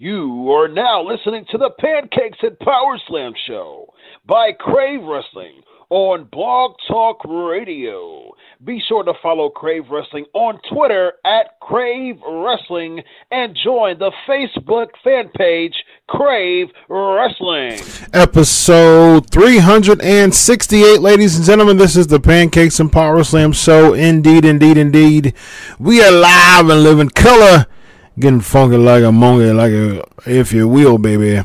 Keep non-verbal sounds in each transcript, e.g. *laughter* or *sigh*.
You are now listening to the Pancakes and Power Slam show by Crave Wrestling on Blog Talk Radio. Be sure to follow Crave Wrestling on Twitter at Crave Wrestling and join the Facebook fan page Crave Wrestling. Episode 368, ladies and gentlemen. This is the Pancakes and Power Slam show. Indeed, indeed, indeed. We are live and live in color getting funky like a monkey, like a if you will, baby,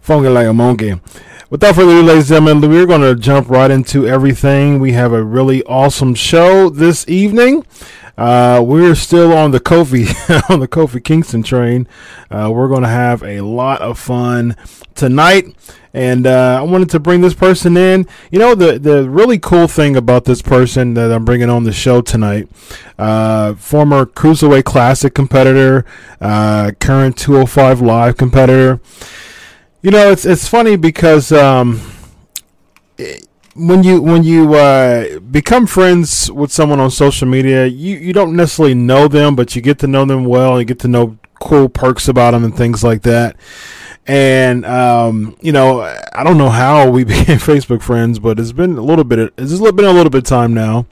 funky like a monkey. Without further ado, ladies and gentlemen, we're going to jump right into everything. We have a really awesome show this evening. Uh, we're still on the Kofi *laughs* on the Kofi Kingston train. Uh, we're going to have a lot of fun tonight, and uh, I wanted to bring this person in. You know, the the really cool thing about this person that I'm bringing on the show tonight, uh, former Cruiserweight Classic competitor, uh, current 205 Live competitor. You know, it's it's funny because. Um, it, when you when you uh, become friends with someone on social media, you, you don't necessarily know them, but you get to know them well. You get to know cool perks about them and things like that. And um, you know, I don't know how we *laughs* became Facebook friends, but it's been a little bit. It's been a little bit of time now,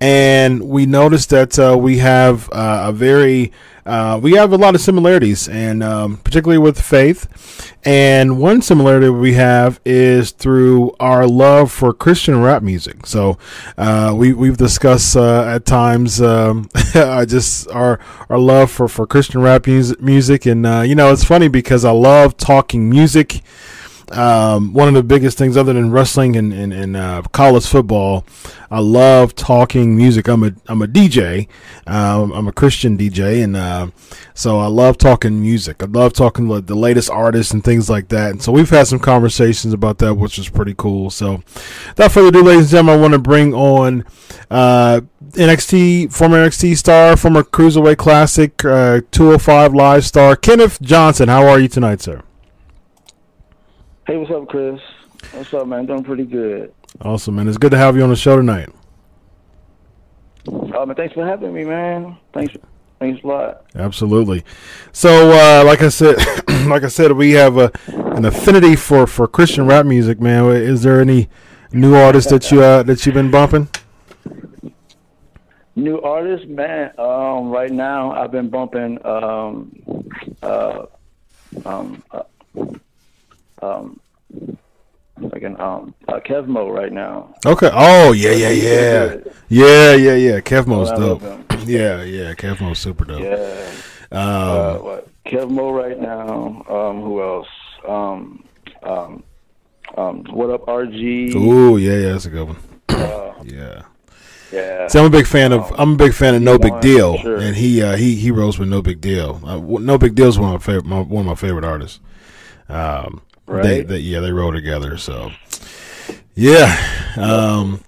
and we noticed that uh, we have uh, a very uh, we have a lot of similarities, and um, particularly with faith. And one similarity we have is through our love for Christian rap music. So uh, we we've discussed uh, at times um, *laughs* just our our love for, for Christian rap music, music, and uh, you know it's funny because I love talking music um, one of the biggest things other than wrestling and, and, and uh, college football. I love talking music. I'm a I'm a DJ. Um, I'm a Christian DJ, and uh, so I love talking music. I love talking the latest artists and things like that. And so we've had some conversations about that, which is pretty cool. So without further ado, ladies and gentlemen, I want to bring on uh, NXT former NXT star, former Cruiserweight Classic, uh, 205 Live star Kenneth Johnson. How are you tonight, sir? Hey, what's up, Chris? What's up, man? Doing pretty good. Awesome, man. It's good to have you on the show tonight. Man, thanks for having me, man. Thanks, thanks a lot. Absolutely. So, uh, like I said, *coughs* like I said, we have a, an affinity for, for Christian rap music, man. Is there any new artists that you uh, that you've been bumping? New artists, man. Um, right now, I've been bumping. Um, uh, um, uh, um, like an um uh, Kevmo right now. Okay. Oh yeah yeah yeah yeah yeah yeah. Kevmo's dope. *laughs* yeah yeah. Kevmo's super dope. Yeah. Um, uh, what Kevmo right now? Um, who else? Um, um, um, what up, RG? Oh yeah yeah. That's a good one. Uh, *clears throat* yeah. Yeah. See, I'm a big fan of I'm a big fan of NoBigDyl, sure. and he uh, he he rose with NoBigDyl. Uh, NoBigDyl is one of my favorite my, one of my favorite artists. Um, Right. They, they, yeah, they rode together. So, yeah. Um,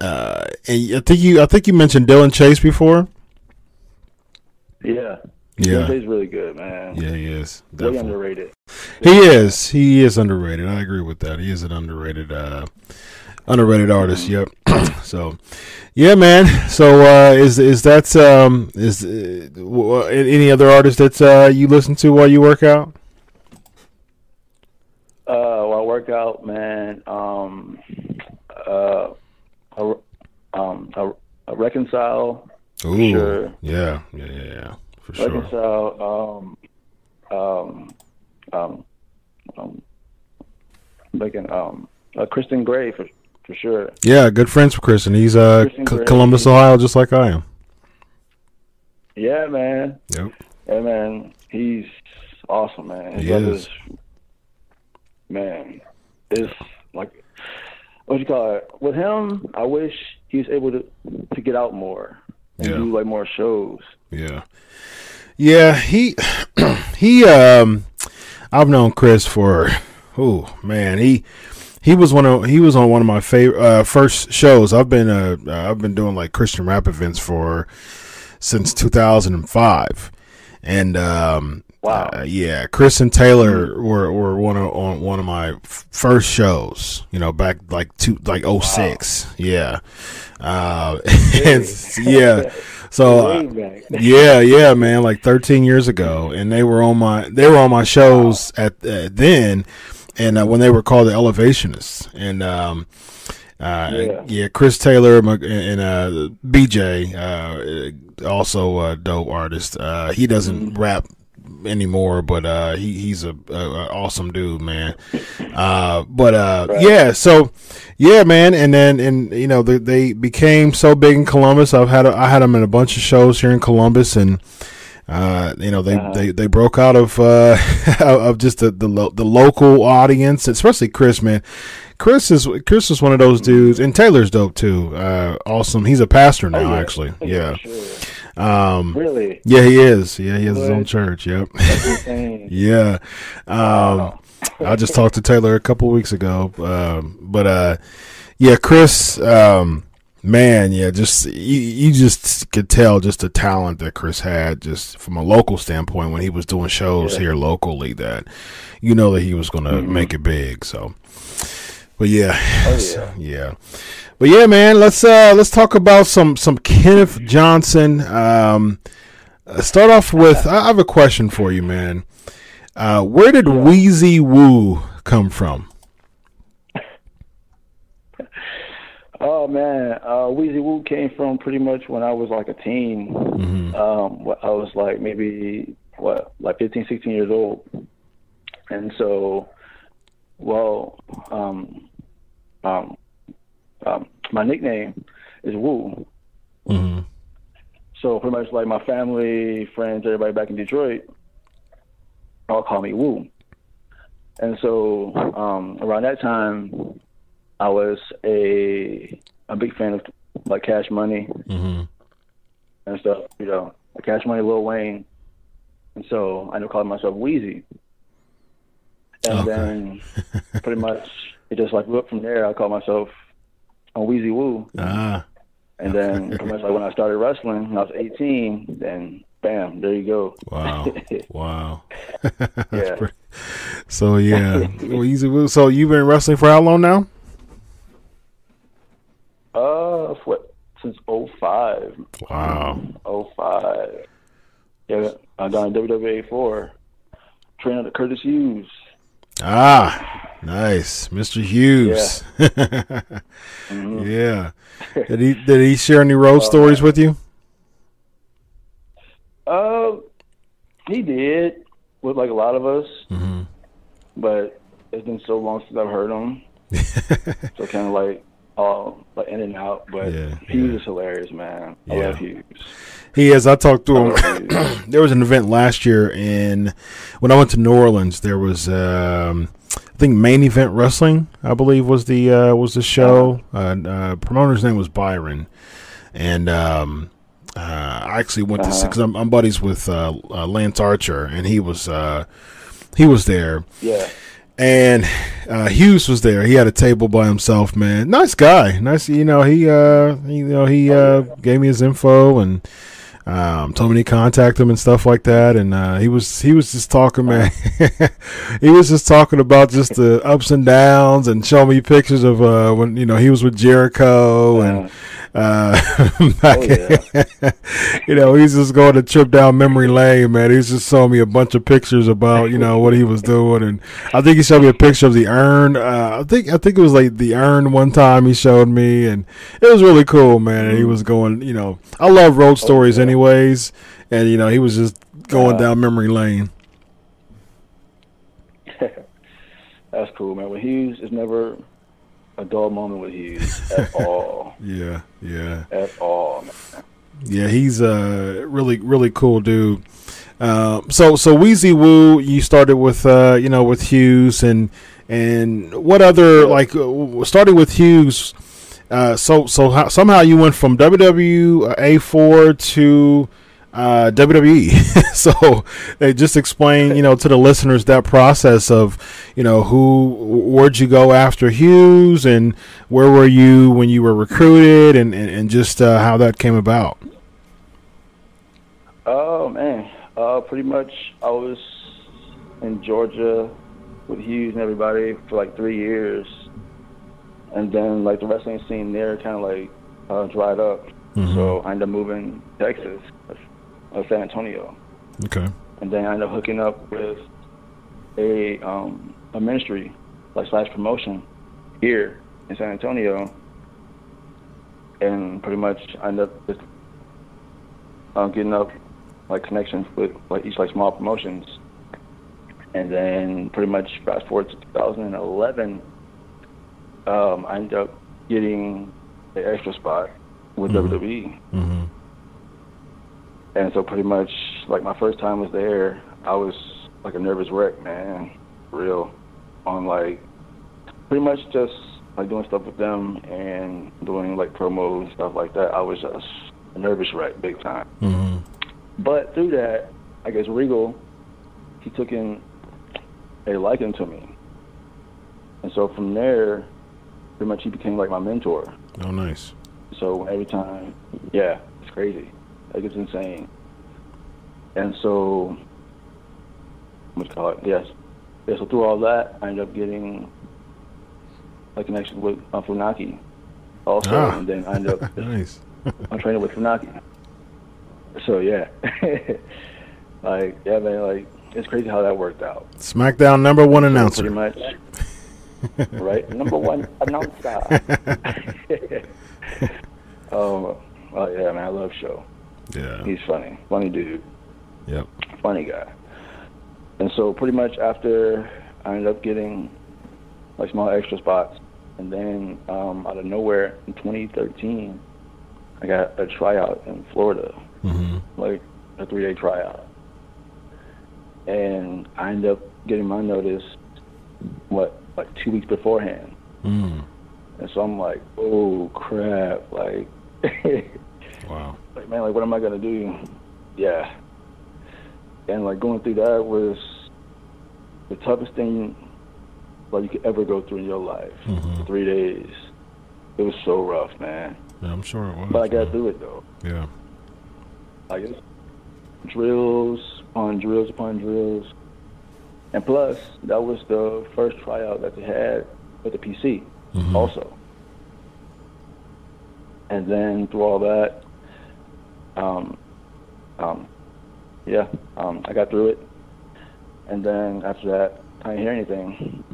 uh, I think you, I think you mentioned Dylan Chase before. Yeah. Yeah, he's really good, man. Yeah, he is. Definitely. Way underrated. He is. He is underrated. I agree with that. He is an underrated, uh, underrated artist. Mm-hmm. Yep. *clears throat* so, yeah, man. So, uh, is is that um is uh, any other artist that uh, you listen to while you work out? Uh, while I work out, man, um, uh, a, um, a, a reconcile. Ooh, sure. yeah, yeah, yeah, yeah, for sure. Reconcile, um, um, um, um, making um, uh, Christon Gray for for sure. Yeah, good friends with Christon. He's uh C- Columbus, Ohio, just like I am. Yeah, man. Yep. Yeah, man. He's awesome, man. His he is man, it's like what you call it. With him, I wish he was able to to get out more and Yeah. do like more shows. Yeah. Yeah, he *clears throat* he um I've known Chris for oh man, he he was one of he was on one of my favorite uh, first shows. I've been uh, uh, I've been doing like Christian rap events for since 2005. And um Wow. uh, yeah, Chris and Taylor were, were one of on one of my f- first shows, you know, back like two like 06. Yeah. Uh *laughs* and yeah. So *laughs* uh, yeah, yeah, man, like 13 years ago, and they were on my they were on my shows at uh, then, and uh, when they were called the Elevationists, and um, uh, yeah. Yeah. Chris Taylor and uh, BJ, uh, also a dope artist. Uh, he doesn't rap anymore, but uh, he he's a, a, a awesome dude, man. Uh, but uh, yeah, so yeah, man, and then and you know they, they became so big in Columbus. I've had a, I had them in a bunch of shows here in Columbus, and uh, you know they, they, they broke out of uh, *laughs* of just the the, lo- the local audience, especially Chris, man. Chris is Chris is one of those dudes, and Taylor's dope too. Uh, awesome. He's a pastor now, yeah. actually. *laughs* Yeah. Sure. Um, Really? yeah, he is. Yeah, he has his own church. Yep. *laughs* Yeah. Um, I just talked to Taylor a couple weeks ago. Um, but uh, yeah, Chris, um, man, yeah, just you, you just could tell just the talent that Chris had just from a local standpoint when he was doing shows here locally that you know that he was going to make it big. So, but yeah, Oh, *laughs* so, yeah. But yeah, man, let's uh let's talk about some some Kenneth Johnson. Um, uh, start off with I have a question for you, man. Uh, where did Weezy Woo come from? Oh man, uh, Weezy Woo came from pretty much when I was like a teen. Um, I was like maybe what, like 15, 16 years old, and so, well, um, um, um, my nickname is Woo. Mm-hmm. So pretty much like my family, friends, everybody back in Detroit, all call me Woo. And so um, around that time, I was a a big fan of like Cash Money Mm-hmm. and stuff. You know, Cash Money, Lil Wayne, and so I ended up calling myself Weezy. And Okay. then pretty much it just like up from there. I called myself a Weezy Woo. Ah, And then pretty much like when I started wrestling when I was 18, then bam, there you go. wow, *laughs* wow. *laughs* Yeah. pretty- So yeah, Weezy Woo. So you've been wrestling for how long now? Uh, what since 05. Wow. 05. Yeah, I got in WWA 4. Trained under Curtis Hughes. Ah, nice, Mr. Hughes. *laughs* Yeah. Did he did he share any road stories with you? Uh, he did with like a lot of us, Mm-hmm. but it's been so long since I've heard him. *laughs* so kind of like all like in and out. But Yeah, Hughes yeah. is hilarious, man. I Yeah. love Hughes. He is. I talked to him. *clears throat* there was an event last year in when I went to New Orleans. There was um, I think main event wrestling. I believe was the uh, was the show. Uh, uh, promoter's name was Byron, and um, uh, I actually went to Uh-huh. because I'm, I'm buddies with uh, uh, Lance Archer, and he was uh, he was there. yeah. And uh, Hughes was there. He had a table by himself, man. Nice guy. Nice, you know. He, uh, you know, he uh, gave me his info and um, told me to contact him and stuff like that. And uh, he was he was just talking, man. *laughs* he was just talking about just the ups and downs and showing me pictures of uh, when you know he was with Jericho and. Uh, *laughs* Oh, yeah. *laughs* you know, he's just going a trip down memory lane, man. He's just showing me a bunch of pictures about, you know, what he was doing, and I think he showed me a picture of the urn. Uh, I think I think it was like the urn one time he showed me, and it was really cool, man. And he was going, you know, I love road stories, yeah. anyways, and you know, he was just going Uh, down memory lane. *laughs* That's cool, man. With Hughes, it's never a dull moment with Hughes at *laughs* all. Yeah, yeah. At all, man. Yeah, he's a really really cool dude. Uh, so so Weezy Woo, you started with uh, you know with Hughes and and what other like uh, starting with Hughes. Uh, so so how, somehow you went from WWA four to uh, WWE. *laughs* so they just explain, you know, to the listeners that process of, you know, who, where'd you go after Hughes, and where were you when you were recruited, and and, and just uh, how that came about. Oh man, uh, pretty much I was in Georgia with Hughes and everybody for like three years, and then like the wrestling scene there kind of like uh, dried up. Mm-hmm. So I ended up moving to Texas, uh, San Antonio. Okay. And then I ended up hooking up with a um, a ministry like slash promotion here in San Antonio, and pretty much I ended up just uh, getting up like connections with like each like small promotions, and then pretty much fast forward to 2011, um, I ended up getting an extra spot with mm-hmm. WWE. Mm-hmm. And so pretty much like my first time was there, I was like a nervous wreck, man, real, on like pretty much just like doing stuff with them and doing like promos and stuff like that. I was just a nervous wreck, big time. Mm-hmm. But through that, I guess Regal, he took in a liking to me. And so from there, pretty much he became like my mentor. Oh, nice. So every time, yeah, it's crazy. Like it's insane. And so, what you call it? Yes. Yeah, so through all that, I ended up getting a connection with uh, Funaki also. Ah. And then I ended up *laughs* nice. I'm training with Funaki. So yeah, *laughs* like yeah, man, like it's crazy how that worked out. SmackDown number one announcer, pretty much. *laughs* right, number one announcer. um, oh yeah, man, I love Show. Yeah, he's funny, funny dude. Yep, funny guy. And so pretty much after I ended up getting like small extra spots, and then um, out of nowhere in 2013, I got a tryout in Florida mm-hmm. like a three day tryout. And I ended up getting my notice, what, like two weeks beforehand. Mm. And so I'm like, oh crap, like, *laughs* wow, like man, like what am I gonna do? Yeah. And like going through that was the toughest thing like you could ever go through in your life. Mm-hmm. three days, it was so rough, man. Yeah, I'm sure it was. But I got through it though. Yeah. Like drills upon drills upon drills. And plus, that was the first tryout that they had with the PC mm-hmm. also. And then through all that, um, um, yeah, um, I got through it. And then after that, I didn't hear anything.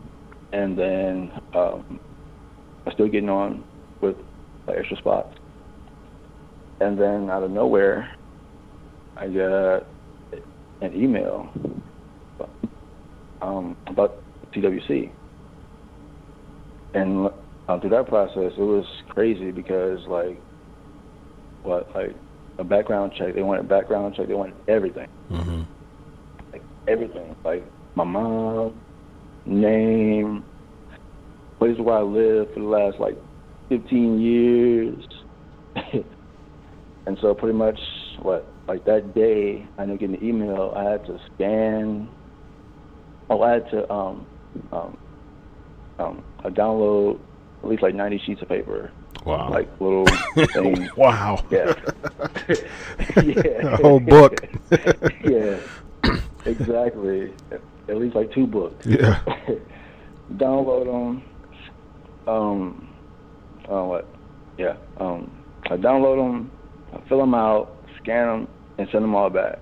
And then um, I'm still getting on with the extra spots. And then out of nowhere, I got an email um, about TWC, and uh, through that process, it was crazy because like, what like a background check. They wanted background check. They wanted everything, mm-hmm. like everything, like my mom, name, place where I lived for the last like 15 years, *laughs* and so pretty much what like that day, I ended up getting an email. I had to scan. Oh, I had to um, um, um, I download at least like 90 sheets of paper. Wow. Like little *laughs* things. wow. Yeah. yeah. *laughs* A whole book. *laughs* yeah. Exactly. At least like two books. Yeah. download them. Um. Uh, what? Yeah. Um. I download them. I fill them out. Scan them and send them all back.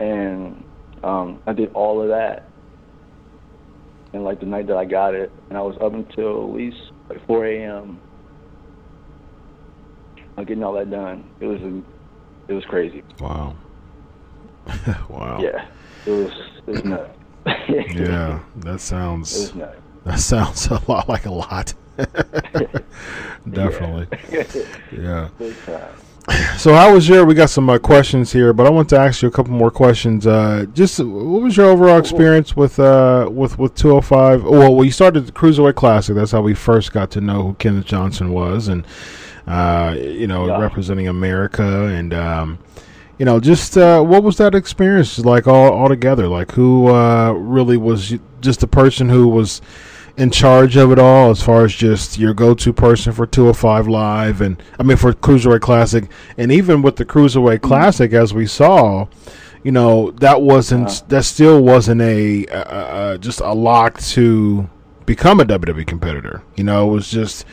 And um, I did all of that. And like the night that I got it, and I was up until at least like 4 a.m. getting all that done. It was it was crazy. Wow. *laughs* wow. Yeah, it was it was nuts. *clears throat* yeah, that sounds. That sounds a lot like a lot. *laughs* Definitely. Yeah. *laughs* yeah. *clears throat* So how was your? We got some uh, questions here, but I want to ask you a couple more questions. Uh, just what was your overall experience with uh, with with 205? Well, well, you started the Cruiserweight Classic. That's how we first got to know who Kenneth Johnson was, and you know, Yeah. representing America, and um, you know, just uh, what was that experience like all all together? Like who uh, really was just the person who was in charge of it all as far as just your go-to person for 205 live and I mean for Cruiserweight Classic and even with the Cruiserweight Classic as we saw you know that wasn't that still wasn't a uh, uh, just a lock to become a WWE competitor you know it was just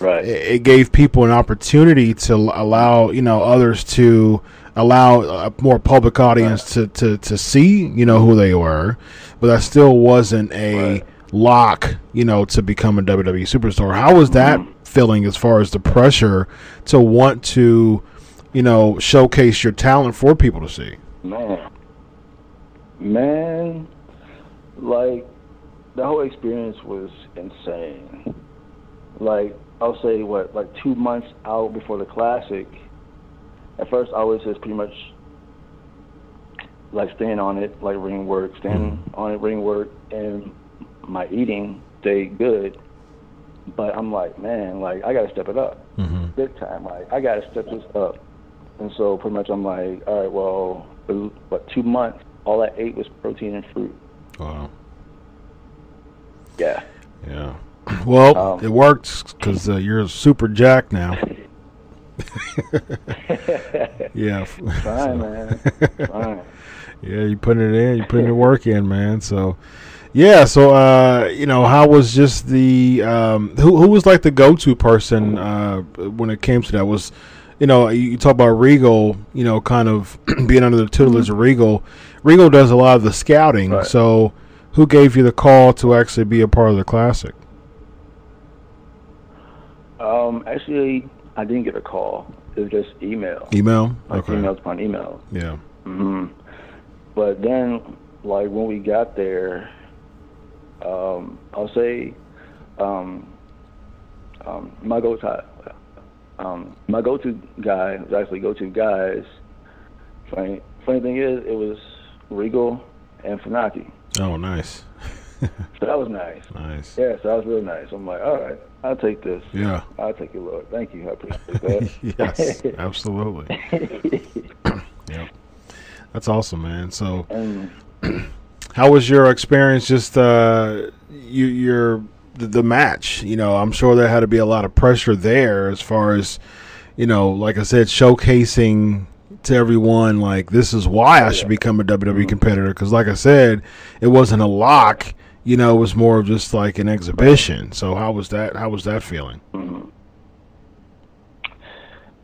Right. it it gave people an opportunity to allow you know others to allow a more public audience to, to, to see you know who they were, but that still wasn't a Right. lock you know to become a WWE superstar. How was that mm-hmm. feeling as far as the pressure to want to you know showcase your talent for people to see? Man, man, like the whole experience was insane. Like I'll say, what like two months out before the classic. At first, I was just pretty much like staying on it, like ring work, staying mm-hmm. on it, ring work, and my eating stayed good. But I'm like, man, like I gotta step it up, mm-hmm. big time. Like I gotta step this up. And so pretty much I'm like, all right, well, for what two months, all I ate was protein and fruit. Wow. Yeah. Yeah. Well, Um, it works because uh, you're a super jack now. *laughs* yeah. *laughs* Fine, man. Fine. *laughs* Yeah, you putting it in, you putting the work in, man. So, yeah. So, uh, you know, how was just the um, who who was like the go to person uh, when it came to that? Was you know you, talk about Regal, you know, kind of *clears throat* being under the tutelage of Regal. Regal does a lot of the scouting. Right. So, who gave you the call to actually be a part of the classic? Um, actually, I didn't get a call. It was just email. Email. Like emails upon emails. Yeah. hmm But then, like when we got there, um, I'll say, um, um, my go-to, um, my go-to guy was actually go-to guys. Funny, funny thing is, it was Regal and Funaki. Oh, nice. *laughs* So that was nice. Nice. Yeah, so that was real nice. I'm like, all right, I'll take this. Yeah. I'll take it, Lord. Thank you. I appreciate that. *laughs* yes, absolutely. *laughs* *coughs* yep. That's awesome, man. So, and *clears throat* how was your experience? Just uh, you, your the, the match. You know, I'm sure there had to be a lot of pressure there, as far as you know, like I said, showcasing to everyone like this is why I should become a WWE competitor. Because, like I said, it wasn't a lock. You know, it was more of just like an exhibition. So, how was that? How was that feeling?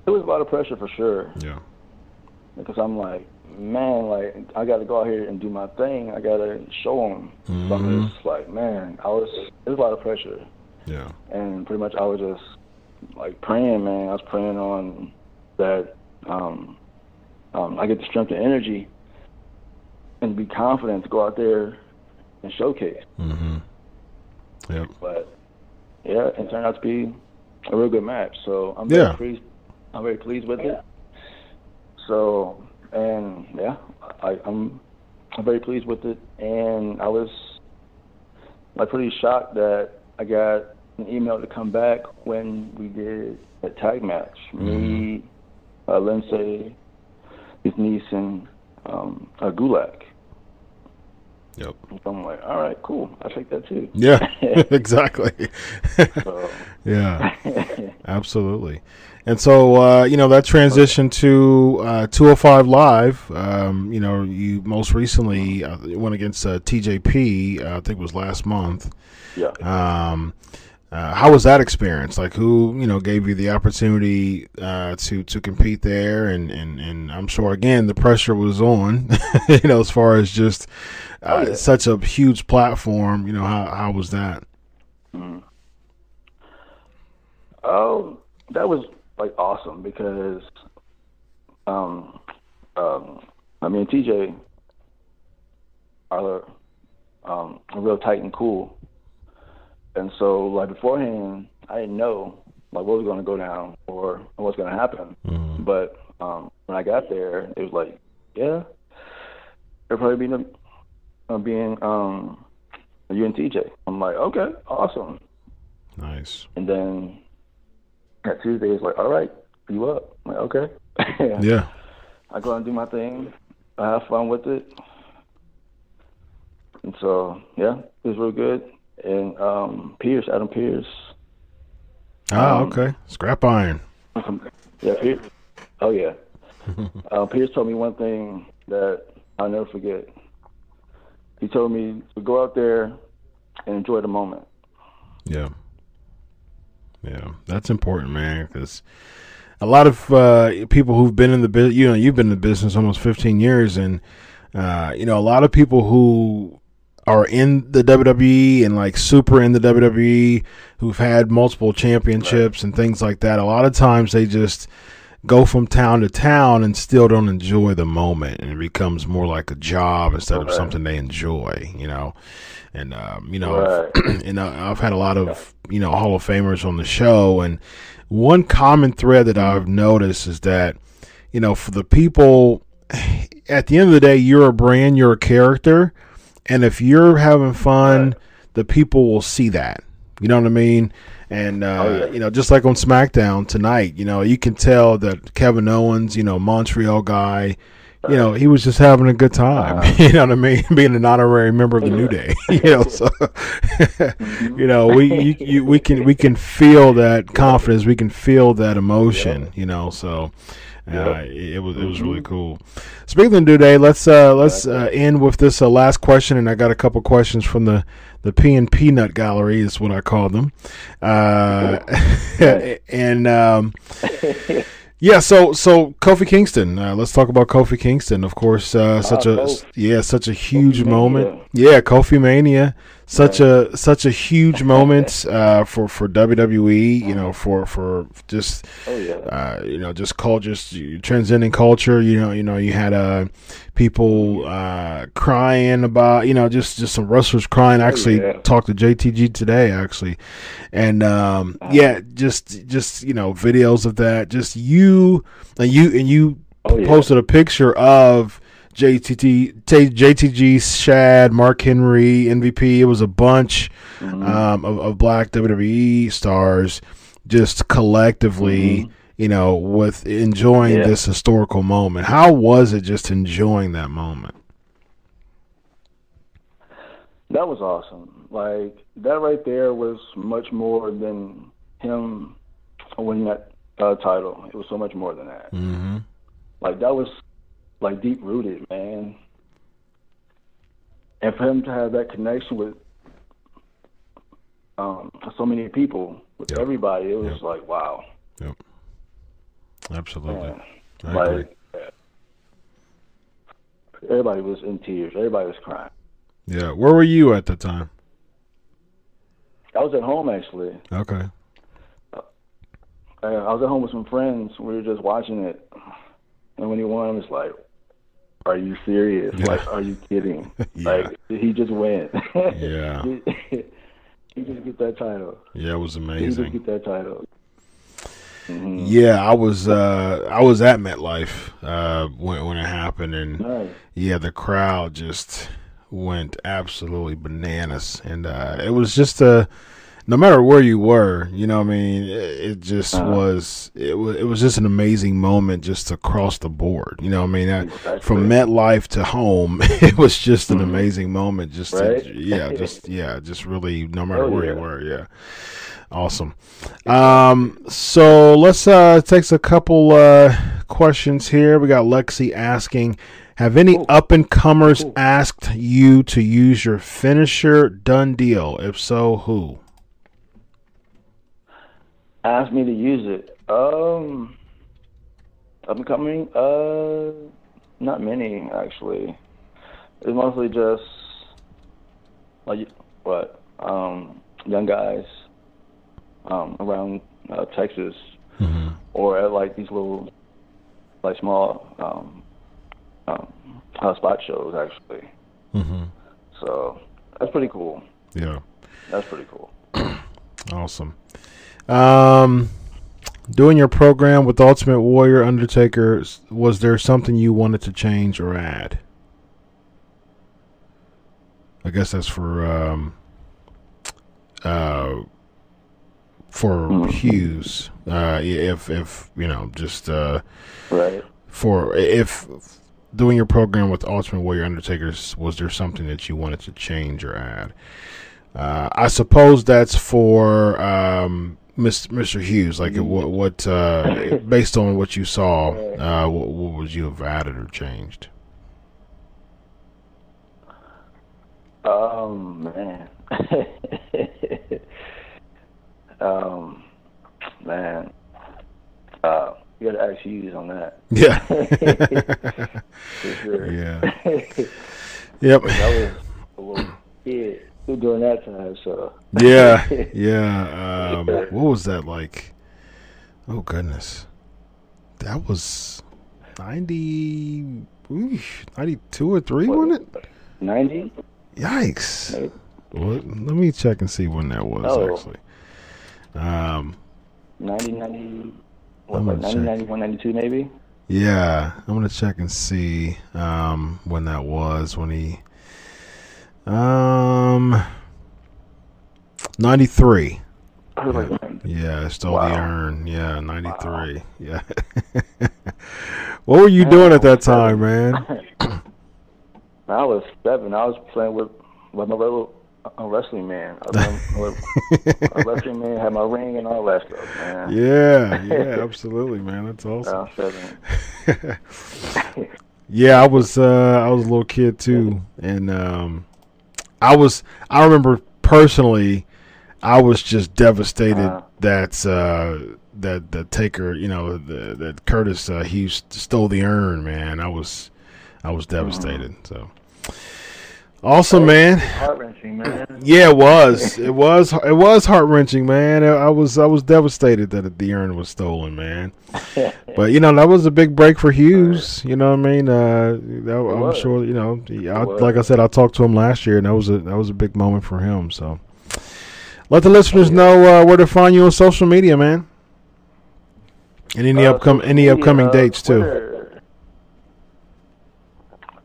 it was a lot of pressure for sure. Yeah. because I'm like, man, like I got to go out here and do my thing. I got to show them. Mm-hmm. I'm just like, man, I was. It was a lot of pressure, Yeah. and pretty much I was just like praying, man. I was praying on that. Um, um, I get the strength and energy, and be confident to go out there and showcase. Mm-hmm. Yep. But yeah, it turned out to be a real good match. So I'm Yeah. very pleased. I'm very pleased with it. So and yeah, I, I'm I'm very pleased with it. And I was like pretty shocked that I got an email to come back when we did a tag match. Me, uh, Lindsay, his niece, and um, uh, Gulak. Yep. So I'm like, all right, cool. I take that too. Yeah. *laughs* *laughs* exactly. So, *laughs* yeah. Absolutely. And so, uh, you know, that transition to uh, 205 Live, um, you know, you most recently uh, went against uh, TJP, uh, I think it was last month. yeah. Um, uh, how was that experience? Like, who you know gave you the opportunity uh, to to compete there? And, and and I'm sure again the pressure was on, *laughs* you know, as far as just uh, Oh, yeah. such a huge platform. You know, how how was that? Oh, that was like awesome because, um, um, I mean, TJ are um, real tight and cool, and so like beforehand, I didn't know like what was going to go down or what's going to happen. Mhm. But um, when I got there, it was like, yeah, it'll probably be uh, being um, a UNTJ. I'm like, okay, awesome. Nice. And then that Tuesday is like, all right, you up? I'm like, okay. *laughs* Yeah. I go out and do my thing. I have fun with it. And so, yeah, it was real good. And um, Pearce, Adam Pearce, Ah, Um, okay. Scrap iron. yeah, Pearce. Oh yeah. *laughs* uh, Pearce told me one thing that I'll never forget. He told me to go out there and enjoy the moment. Yeah. Yeah, that's important, man, because a lot of uh, people who've been in the business, you know, you've been in the business almost 15 years, and, uh, you know, a lot of people who are in the WWE and like super in the WWE who've had multiple championships and things like that, a lot of times they just go from town to town and still don't enjoy the moment and it becomes more like a job instead of something they enjoy, you know. And um, you know, Right. *clears throat* and uh, I've had a lot of you know Hall of Famers on the show, and one common thread that I've noticed is that you know for the people *sighs* at the end of the day, you're a brand, you're a character, and if you're having fun, Right. the people will see that. You know what I mean? And uh, Oh, yeah. you know, just like on SmackDown tonight, you know, you can tell that Kevin Owens, you know, Montreal guy, you know, he was just having a good time. Uh-huh. *laughs* you know what I mean? *laughs* Being an honorary member of the New Day. *laughs* you know, so you know, we you, you, we can we can feel that confidence. We can feel that emotion. You know, so. Uh, it was it was really cool. Speaking of New Day, let's uh, let's uh, end with this uh, last question, and I got a couple questions from the the P and Peanut Gallery is what I call them, uh, *laughs* *laughs* and um, yeah. So so Kofi Kingston. Uh, let's talk about Kofi Kingston. Of course, uh, such a Kofi. yeah, such a huge Kofi moment. Mania. Yeah, Kofi Mania. Such a such a huge *laughs* moment uh, for for WWE. You know, for for just Oh yeah. uh, you know, just cultures transcending culture. You know, you know, you had uh, people uh, crying about, you know, just just some wrestlers crying. I Actually, yeah. talked to JTG today, actually, and um, yeah, just just you know, videos of that. Just you and you and you Oh, yeah. posted a picture of. JTT, T- JTG, Shad, Mark Henry, MVP. It was a bunch Mm-hmm. um, of, of black WWE stars just collectively, you know, with enjoying Mm-hmm. Yeah. this historical moment. How was it just enjoying that moment? That was awesome. Like that right there was much more than him winning that uh, title. It was so much more than that. Mm-hmm. Like that was like deep rooted, man. And for him to have that connection with um, so many people, with Yep. everybody, it was Yep. like wow. Yep. Absolutely. Man. I agree. Like everybody was in tears. Everybody was crying. Yeah. Where were you at the time? I was at home actually. Okay. Uh, I was at home with some friends. We were just watching it, and when he won, it was like, "Are you serious? Yeah. Like, are you kidding? *laughs* Yeah. Like, he just win? *laughs* Yeah. he, he just get that title. Yeah, it was amazing. He just get that title. Mhm. Yeah, I was uh I was at MetLife uh when when it happened and Nice. yeah, the crowd just went absolutely bananas, and uh, it was just a. No matter where you were, you know, what I mean, it, just Uh-huh. was. It was. It was just an amazing moment, just across the board. You know, what I mean, Exactly. from MetLife to home, it was just an amazing moment. Just, to- yeah, *laughs* just yeah, just really, no matter Oh, where you were, yeah. Awesome. Um, so let's uh take a couple uh questions here. We got Lexi asking, have any up and comers asked you to use your finisher done deal? If so, who? Asked me to use it. Um, up and coming. Uh, not many actually. It's mostly just like what um young guys um around uh, Texas Mm-hmm. or at like these little like small um um uh, spot shows actually. Mm-hmm. So that's pretty cool. Yeah. That's pretty cool. *clears throat* Awesome. Um, Doing your program with Ultimate Warrior Undertaker, was there something you wanted to change or add? I guess that's for um, uh, for Mhm. Hughes. Uh, if if you know, just uh, Right. for if doing your program with Ultimate Warrior Undertakers, was there something that you wanted to change or add? Uh, I suppose that's for um, Mr. Hughes. Like, what, what uh, based on what you saw, uh, what, what would you have added or changed? Um, man. *laughs* um, man. Uh, you gotta ask Hughes on that. Yeah. *laughs* For sure. *laughs* yeah. Yep. I was a little kid during that time, so. Yeah. *laughs* Yeah. Um, what was that like? Oh goodness, that was 90, oof, 92 or three, wasn't it? 90? Yikes! Maybe. Well, let me check and see when that was Oh. actually. Um, 90, 90, what, like gonna 90, check. 91, 92 maybe? yeah, I'm gonna check and see um when that was when he um 93. I was like, man, Yeah, stole the urn. Yeah, 93. Yeah. *laughs* what were you doing at that time, man? *coughs* I was seven. I was playing with, with my little a wrestling man. I was a *laughs* wrestling man, had my ring and all that stuff, man. Yeah, *laughs* yeah, absolutely, man. That's awesome. seven. Yeah, I was uh I was a little kid too and um I was I remember personally I was just devastated Uh. that uh that the taker, you know, the, that Curtis uh, he stole the urn, man. I was I was devastated. So Awesome, man. Heart wrenching, man. Yeah, it was. It was. It was heart wrenching, man. I was. I was devastated that the urn was stolen, man. *laughs* But you know that was a big break for Hughes. You know what I mean? Uh, that, I'm sure. You know, I, like I said, I talked to him last year, and that was a that was a big moment for him. So, let the listeners know uh, where to find you on social media, man. And any Uh, upcoming any upcoming uh, dates too.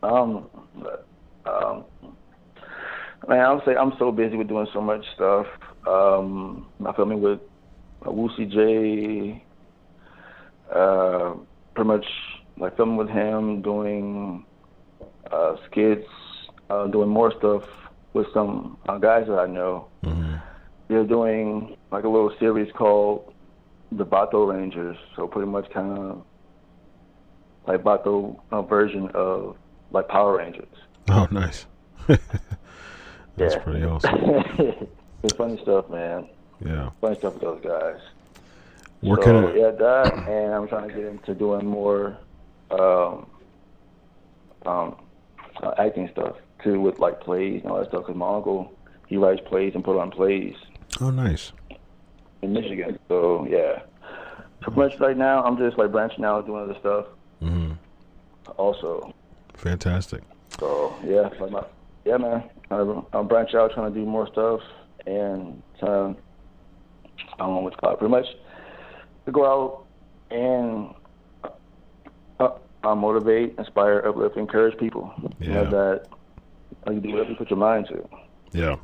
Um, man, I would say I'm so busy with doing so much stuff. Um, I'm filming with uh, Woosie J. Uh, pretty much like filming with him, doing uh, skits, uh, doing more stuff with some uh, guys that I know. Mhm. They're doing like a little series called the Bato Rangers. So pretty much kind of like Bato uh, version of like Power Rangers. Oh, nice. *laughs* That's Yeah. pretty awesome. *laughs* it's funny stuff, man. Yeah. Funny stuff with those guys. So, can I, yeah, that, and I'm trying to get into doing more um, um, uh, acting stuff too, with like plays and all that stuff. Cause my uncle he writes plays and put on plays Oh, nice. in Michigan. So yeah, so pretty much right now I'm just like branching out, doing other stuff hmm also. Fantastic. So yeah, like my, yeah, man. I'm, I'm branch out, trying to do more stuff, and trying. I don't know what to call it. Pretty much to go out and uh, uh, motivate, inspire, uplift, encourage people. You know Yeah. that uh, you do whatever you put your mind to. Yeah.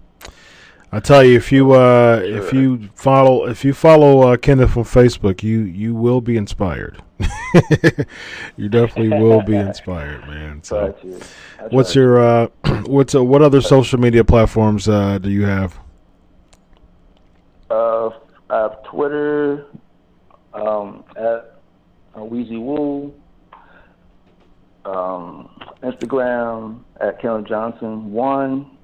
I tell you, if you uh, if you follow if you follow uh, Kenneth on Facebook, you you will be inspired. *laughs* you definitely will be inspired, man. *laughs* So. I what's your uh, *clears throat* what's uh, what other social media platforms uh, do you have? Uh, I have Twitter um, at uh, Weezy Woo. Um, Instagram at Kellen Johnson one.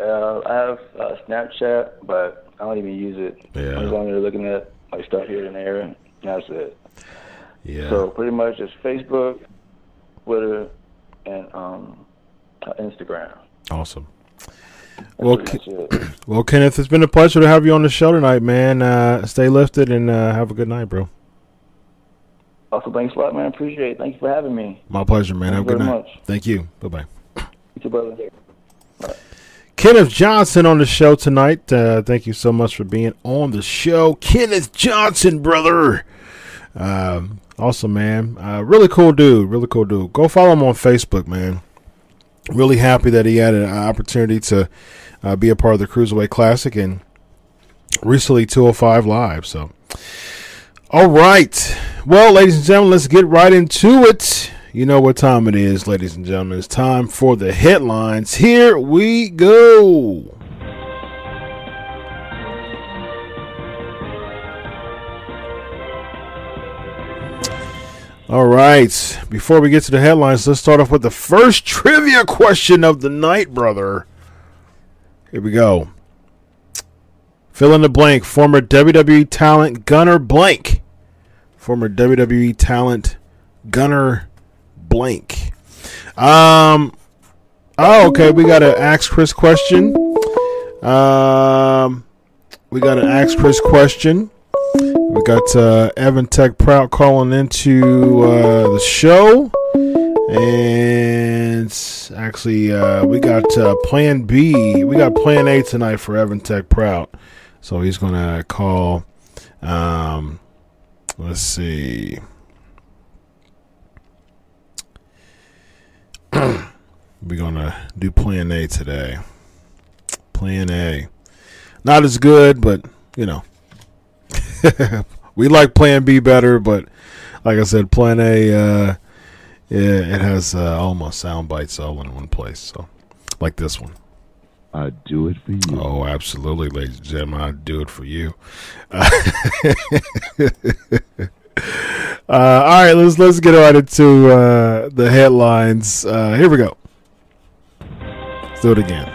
Uh, I have uh, Snapchat, but I don't even use it. Yeah. I'm just on there looking at like stuff here and there, and that's it. Yeah. So pretty much just Facebook, Twitter, and um, Instagram. awesome. That's Well, pretty Ke- much it. *clears throat* well, Kenneth, it's been a pleasure to have you on the show tonight, man. Uh, stay lifted and uh, have a good night, bro. Also, thanks a lot, man. Appreciate it. Thank you for having me. My pleasure, man. Thank have a good night. much. Thank you. Bye bye. You too, brother. Kenneth Johnson on the show tonight. Uh, thank you so much for being on the show, Kenneth Johnson, brother. Um, awesome, man. Uh, really cool dude. Really cool dude. Go follow him on Facebook, man. Really happy that he had an opportunity to uh, be a part of the Cruiserweight Classic and recently 205 Live. So, all right. Well, ladies and gentlemen, let's get right into it. You know what time it is, ladies and gentlemen. It's time for the headlines. Here we go. All right. Before we get to the headlines, let's start off with the first trivia question of the night, brother. Here we go. Fill in the blank. Former WWE talent Gunner Blank. Former WWE talent Gunner Blank. Um. Oh, okay. We got to ask Chris question. Um. We got to ask Chris question. We got uh, Evan Tech Prout calling into uh, the show. And actually, uh, we got uh, Plan B. We got Plan A tonight for Evan Tech Prout. So he's going to call. Um, let's see. *clears throat* We're going to do Plan A today. Plan A. Not as good, but, you know. *laughs* we like Plan B better, but like I said, Plan A, uh, yeah, it has uh, all my sound bites all in one place. So, like this one. I do it for you. Oh, absolutely, ladies and gentlemen, I do it for you. Uh, *laughs* uh, all right, let's let's get right into uh, the headlines. Uh, here we go. Let's do it again.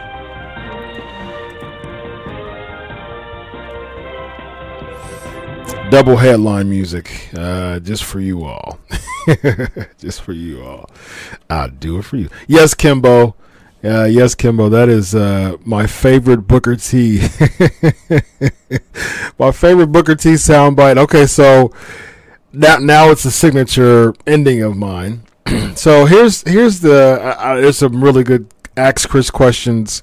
Double headline music, uh, just for you all. *laughs* just for you all. I'll do it for you. Yes, Kimbo. Uh, yes, Kimbo. That is uh, my favorite Booker T. *laughs* my favorite Booker T soundbite. Okay, so now now it's a signature ending of mine. *clears throat* so here's here's the uh, there's some really good Ask Chris questions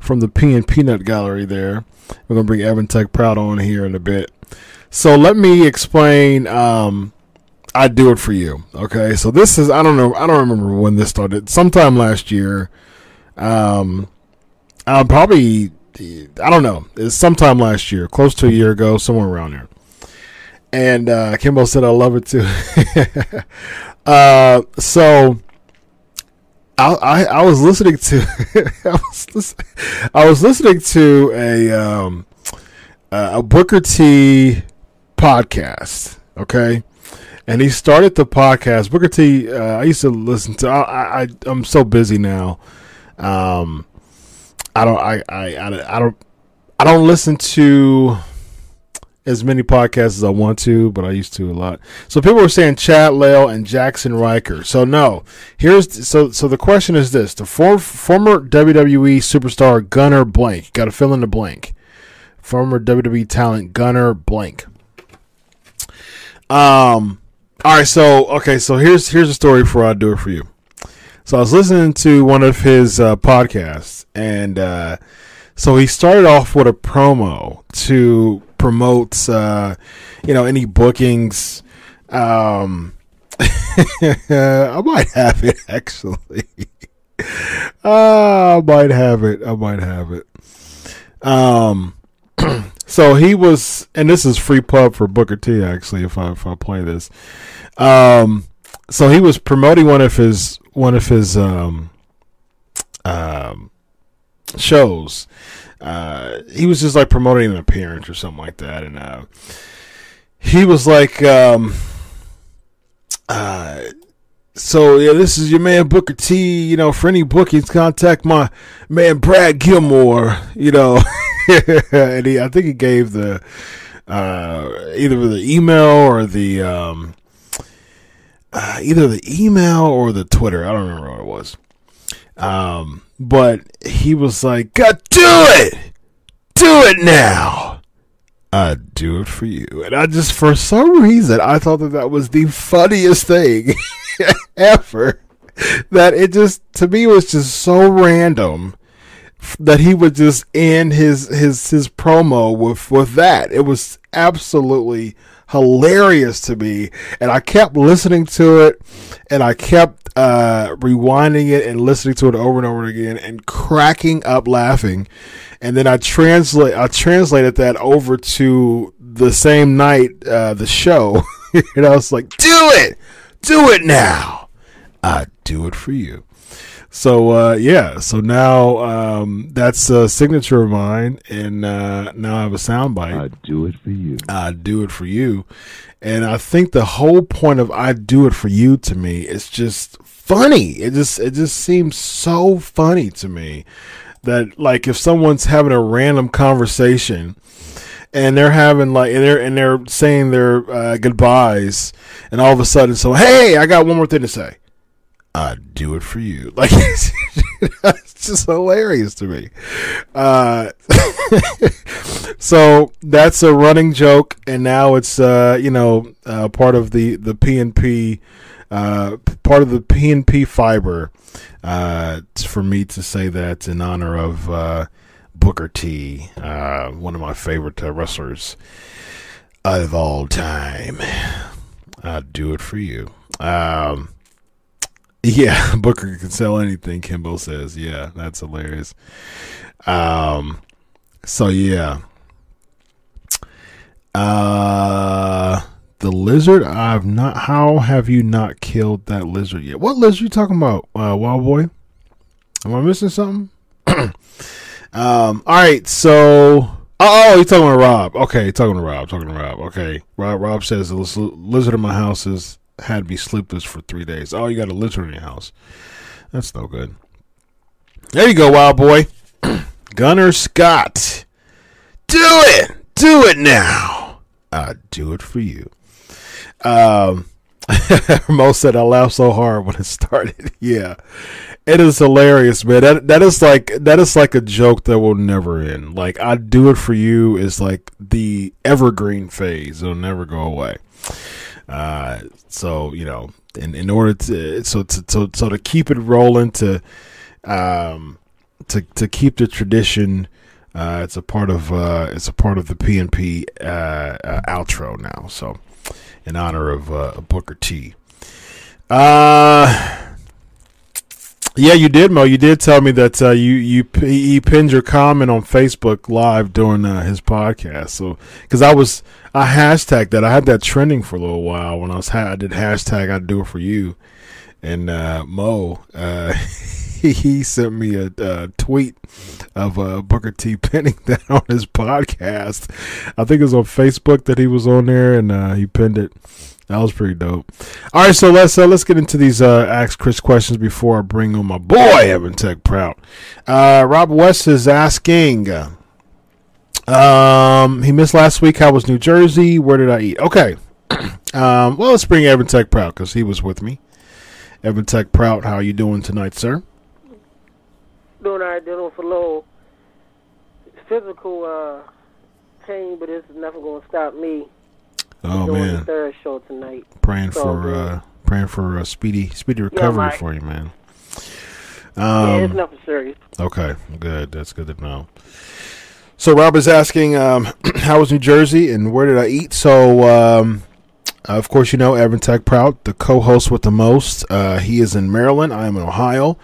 from the P and Peanut Gallery. There, we're gonna bring Evan Tech Prout on here in a bit. So let me explain. Um, I do it for you. Okay, so this is I don't know I don't remember when this started. Sometime last year. Um, I'm probably I don't know. It's sometime last year, close to a year ago, somewhere around there. And uh, Kimbo said I love it too. *laughs* uh, so. I, I, I was listening to *laughs* I was listening, I was listening to a um, a Booker T podcast. Okay, and he started the podcast. Booker T. Uh, I used to listen to. I, I I'm so busy now. Um, I don't. I, I I I don't. I don't listen to as many podcasts as I want to, but I used to a lot. So people were saying Chad Lail and Jackson Ryker. So no, here's so so the question is this: the for, former WWE superstar Gunner Blank got to fill in the blank. Former WWE talent Gunner Blank. Um. All right. So okay. So here's here's a story for I do it for you. So I was listening to one of his uh, podcasts, and uh, so he started off with a promo to promote, uh, you know, any bookings. Um, *laughs* I might have it *laughs* actually. *laughs* I might have it. I might have it. Um, *clears throat* so he was, and this is free pub for Booker T. Actually, if I if I play this, um, so he was promoting one of his one of his um, um, shows. Uh, he was just like promoting an appearance or something like that, and uh, he was like, um, uh, "So yeah, this is your man Booker T. You know, for any bookings, contact my man Brad Gilmore. You know." *laughs* and he, I think he gave the uh, either the email or the um, uh, either the email or the Twitter. I don't remember what it was. Um, but he was like, "God, do it, do it now." I do it for you, and I just, for some reason, I thought that that was the funniest thing *laughs* ever. That it just, to me, was just so random that he would just end his his his promo with with that. It was absolutely hilarious to me, and I kept listening to it, and I kept uh, rewinding it and listening to it over and over again, and cracking up laughing. And then I translate I translated that over to the same night uh, the show, *laughs* and I was like, "Do it, do it now! I do it for you." So uh, yeah, so now um, that's a signature of mine, and uh, now I have a soundbite. I do it for you. I do it for you, and I think the whole point of "I do it for you" to me is just funny. It just it just seems so funny to me that like if someone's having a random conversation and they're having like and they're and they're saying their uh, goodbyes, and all of a sudden, so hey, I got one more thing to say. I do it for you. *laughs* Like it's, it's just hilarious to me. Uh, *laughs* so that's a running joke, and now it's uh, you know uh, part of the the PNP uh, part of the PNP fiber. Uh, for me to say that in honor of uh, Booker T, uh, one of my favorite uh, wrestlers of all time. I do it for you. Um, yeah, *laughs* Booker can sell anything. Kimbo says, "Yeah, that's hilarious." Um, so yeah, uh, the lizard. I've not. How have you not killed that lizard yet? What lizard you talking about, uh, Wild Boy? Am I missing something? *clears throat* um, all right, so. Oh, you're talking to Rob. Okay, talking to Rob. Talking to Rob. Okay, Rob. Rob says the lizard in my house has had me sleepless for three days. Oh, you got a lizard in your house. That's no good. There you go, wild boy. *clears throat* Gunner Scott. Do it. Do it now. I do it for you. Um, *laughs* Mo said I laughed so hard when it started. *laughs* yeah, it is hilarious, man. That that is like that is like a joke that will never end. Like I do it for you is like the evergreen phase. It'll never go away. Uh, so you know, in in order to so to so, so to keep it rolling to um to to keep the tradition. Uh, it's a part of uh, it's a part of the PNP uh, uh, outro now. So, in honor of uh, Booker T. Uh, yeah, you did, Mo. You did tell me that uh, you you he pinned your comment on Facebook Live during uh, his podcast. So, because I was I hashtag that I had that trending for a little while when I was ha- I did hashtag I do it for you, and uh, Mo uh, *laughs* *laughs* he, sent me a, a tweet of uh, Booker T *laughs* pinning that on his podcast. I think it was on Facebook that he was on there, and uh, he pinned it. That was pretty dope. All right, so let's uh, let's get into these uh, ask Chris questions before I bring on my boy Evan Tech Prout. Uh, Rob West is asking. Um, he missed last week. How was New Jersey? Where did I eat? Okay. *clears throat* um, well, let's bring Evan Tech Prout because he was with me. Evan Tech Prout, how are you doing tonight, sir? Doing all right, dealing with a little physical uh, pain, but it's never going to stop me Oh doing man, the third show tonight. praying So for uh, praying for a speedy speedy recovery Mike. for you, man. yeah, it's Um, nothing serious. okay, good. That's good to know. So Rob is asking, um, *clears throat* how was New Jersey and where did I eat? So, um, of course, you know Evan Tech Prout, the co-host with the most. Uh, he is in Maryland. I am in Ohio.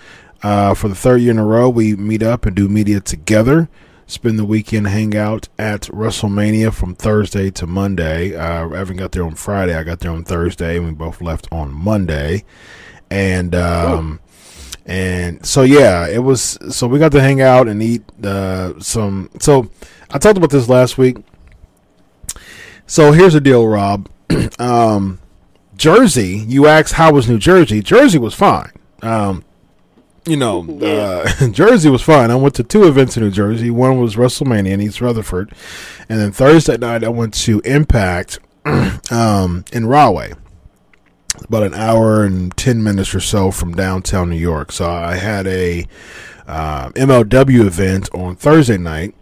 Uh, for the third year in a row, we meet up and do media together. Spend the weekend, hang out at WrestleMania from Thursday to Monday. Uh, Evan got there on Friday. I got there on Thursday, and we both left on Monday. And um, and so yeah, it was. So we got to hang out and eat uh, some. So I talked about this last week. So here's the deal, Rob. *clears throat* um, Jersey. You asked how was New Jersey? Jersey was fine. Um, you know, *laughs* uh, *laughs* Jersey was fine. I went to two events in New Jersey. One was WrestleMania in East Rutherford, and then Thursday night I went to Impact *clears throat* um, in Rahway about an hour and 10 minutes or so from downtown New York. So I had a uh, MLW event on Thursday night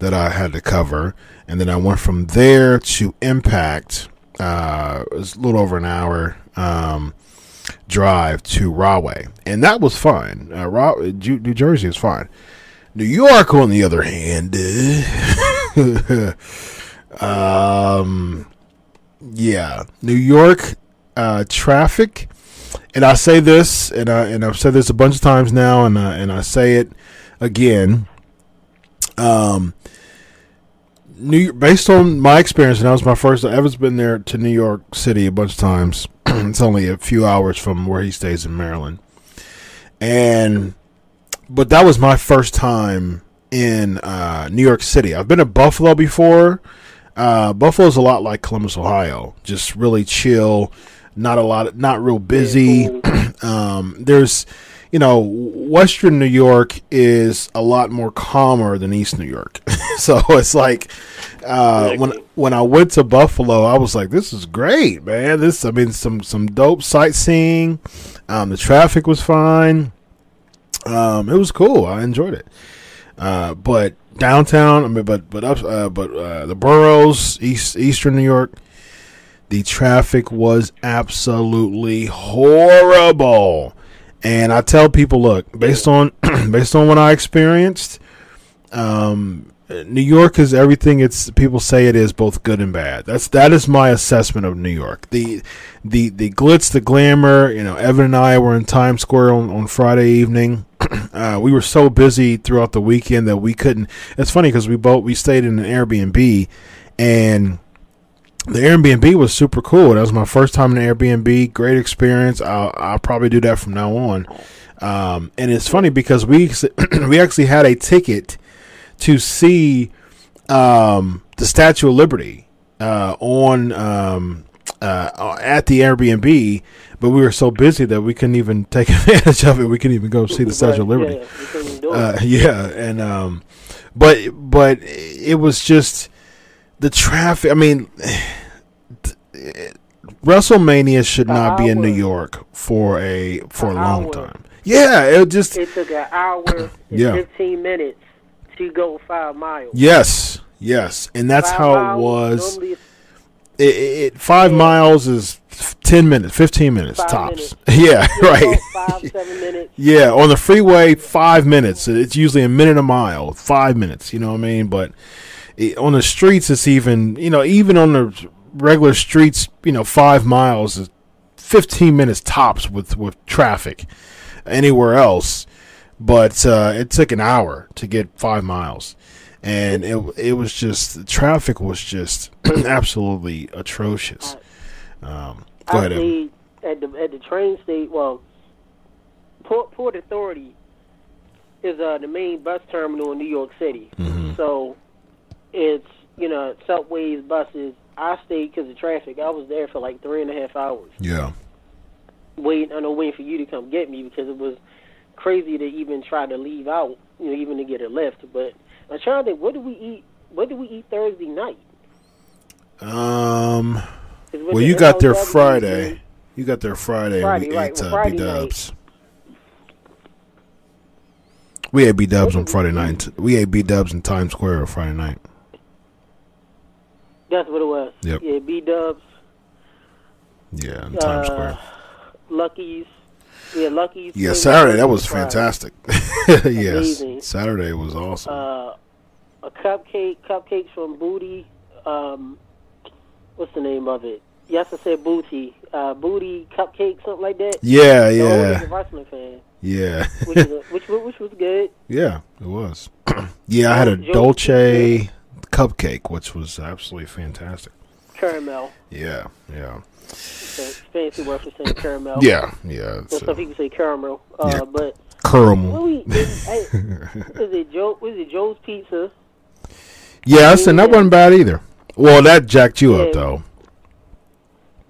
that I had to cover. And then I went from there to Impact. Uh, it was a little over an hour um, drive to Rahway. And that was fine. Uh, New Jersey is fine. New York, on the other hand, *laughs* um, yeah, New York uh, traffic, and I say this, and I and I've said this a bunch of times now, and I, and I say it again. Um, New based on my experience, and that was my first. Evan's been there to New York City a bunch of times. *clears throat* it's only a few hours from where he stays in Maryland, and but that was my first time in uh, New York City. I've been to Buffalo before. Uh, Buffalo's a lot like Columbus, Ohio. Just really chill, not a lot, not real busy. *clears throat* um, there's, you know, Western New York is a lot more calmer than East New York. *laughs* so it's like uh, when when I went to Buffalo, I was like, "This is great, man! This, I mean, some some dope sightseeing. Um, the traffic was fine. Um, it was cool. I enjoyed it. Uh, but downtown, I mean, but but up, uh, but uh, the boroughs, east eastern New York, the traffic was absolutely horrible. And I tell people, look, based on *clears throat* based on what I experienced, um, New York is everything it's people say it is, both good and bad. That's that is my assessment of New York. The the the glitz, the glamour. You know, Evan and I were in Times Square on, on Friday evening. *clears throat* Uh, we were so busy throughout the weekend that we couldn't. It's funny because we both we stayed in an Airbnb, and the Airbnb was super cool. That was my first time in an Airbnb. Great experience. I'll, I'll probably do that from now on. Um, and it's funny because we *clears throat* we actually had a ticket to see um, the Statue of Liberty uh, on um, uh, at the Airbnb, but we were so busy that we couldn't even take *laughs* advantage of it. We couldn't even go see the Statue of Liberty. Yeah, we couldn't do it. Uh, *laughs* yeah, and um, but but it was just the traffic. I mean, WrestleMania should not be in New. York for a for a long hour. time. Yeah, it just it took an hour and *clears throat* Yeah. 15 minutes to go five miles. yes, yes, and that's Five how it was. It, it, it- five Yeah. miles is ten minutes, fifteen minutes Five tops. minutes. *laughs* Yeah, right. Five, seven minutes. *laughs* Yeah, on the freeway, five minutes. It's usually a minute a mile, five minutes. You know what I mean? But it, on the streets, it's even you know even on the regular streets, you know, five miles is fifteen minutes tops with with traffic. Anywhere else, but uh, it took an hour to get five miles, and it it was just the traffic was just *clears throat* absolutely atrocious. Um, go ahead. Stayed at the at the train station. Well, Port Port Authority is uh, the main bus terminal in New York City. Mm-hmm. So it's you know subways, buses. I stayed because of traffic. I was there for like three and a half hours Yeah. waiting. I know waiting for you to come get me because it was crazy to even try to leave out. You know, even to get a lift. But I'm trying to think. What did we eat? What did we eat Thursday night? Um. Well, you got there MLW, Friday. You got there Friday. Friday, and we right, ate well, uh, B Dubs. We ate B Dubs on Friday night. We ate B Dubs in Times Square on Friday night. That's what it was. Yep. Yeah, B Dubs. Yeah, in Times Uh, Square. Lucky's. Yeah, Lucky's. Yeah, Saturday that Friday. was fantastic. *laughs* yes. Saturday was awesome. Uh, a cupcake, cupcakes from Booty. Um, what's the name of it? Yes, I said Booty. Uh, Booty cupcake, something like that. yeah, yeah, wrestling fan, yeah, which is a, *laughs* which which was good. yeah. It was. *clears throat* yeah, I had a Dolce cupcake, which was absolutely fantastic. Caramel. Yeah, yeah, it's fancy word for saying caramel. yeah, yeah. So It's, some people say caramel. Uh, Yeah. But caramel. we *laughs* is, it Joe? Was it Joe's Pizza? Yeah, listen, that wasn't bad either. Well, that jacked you up though.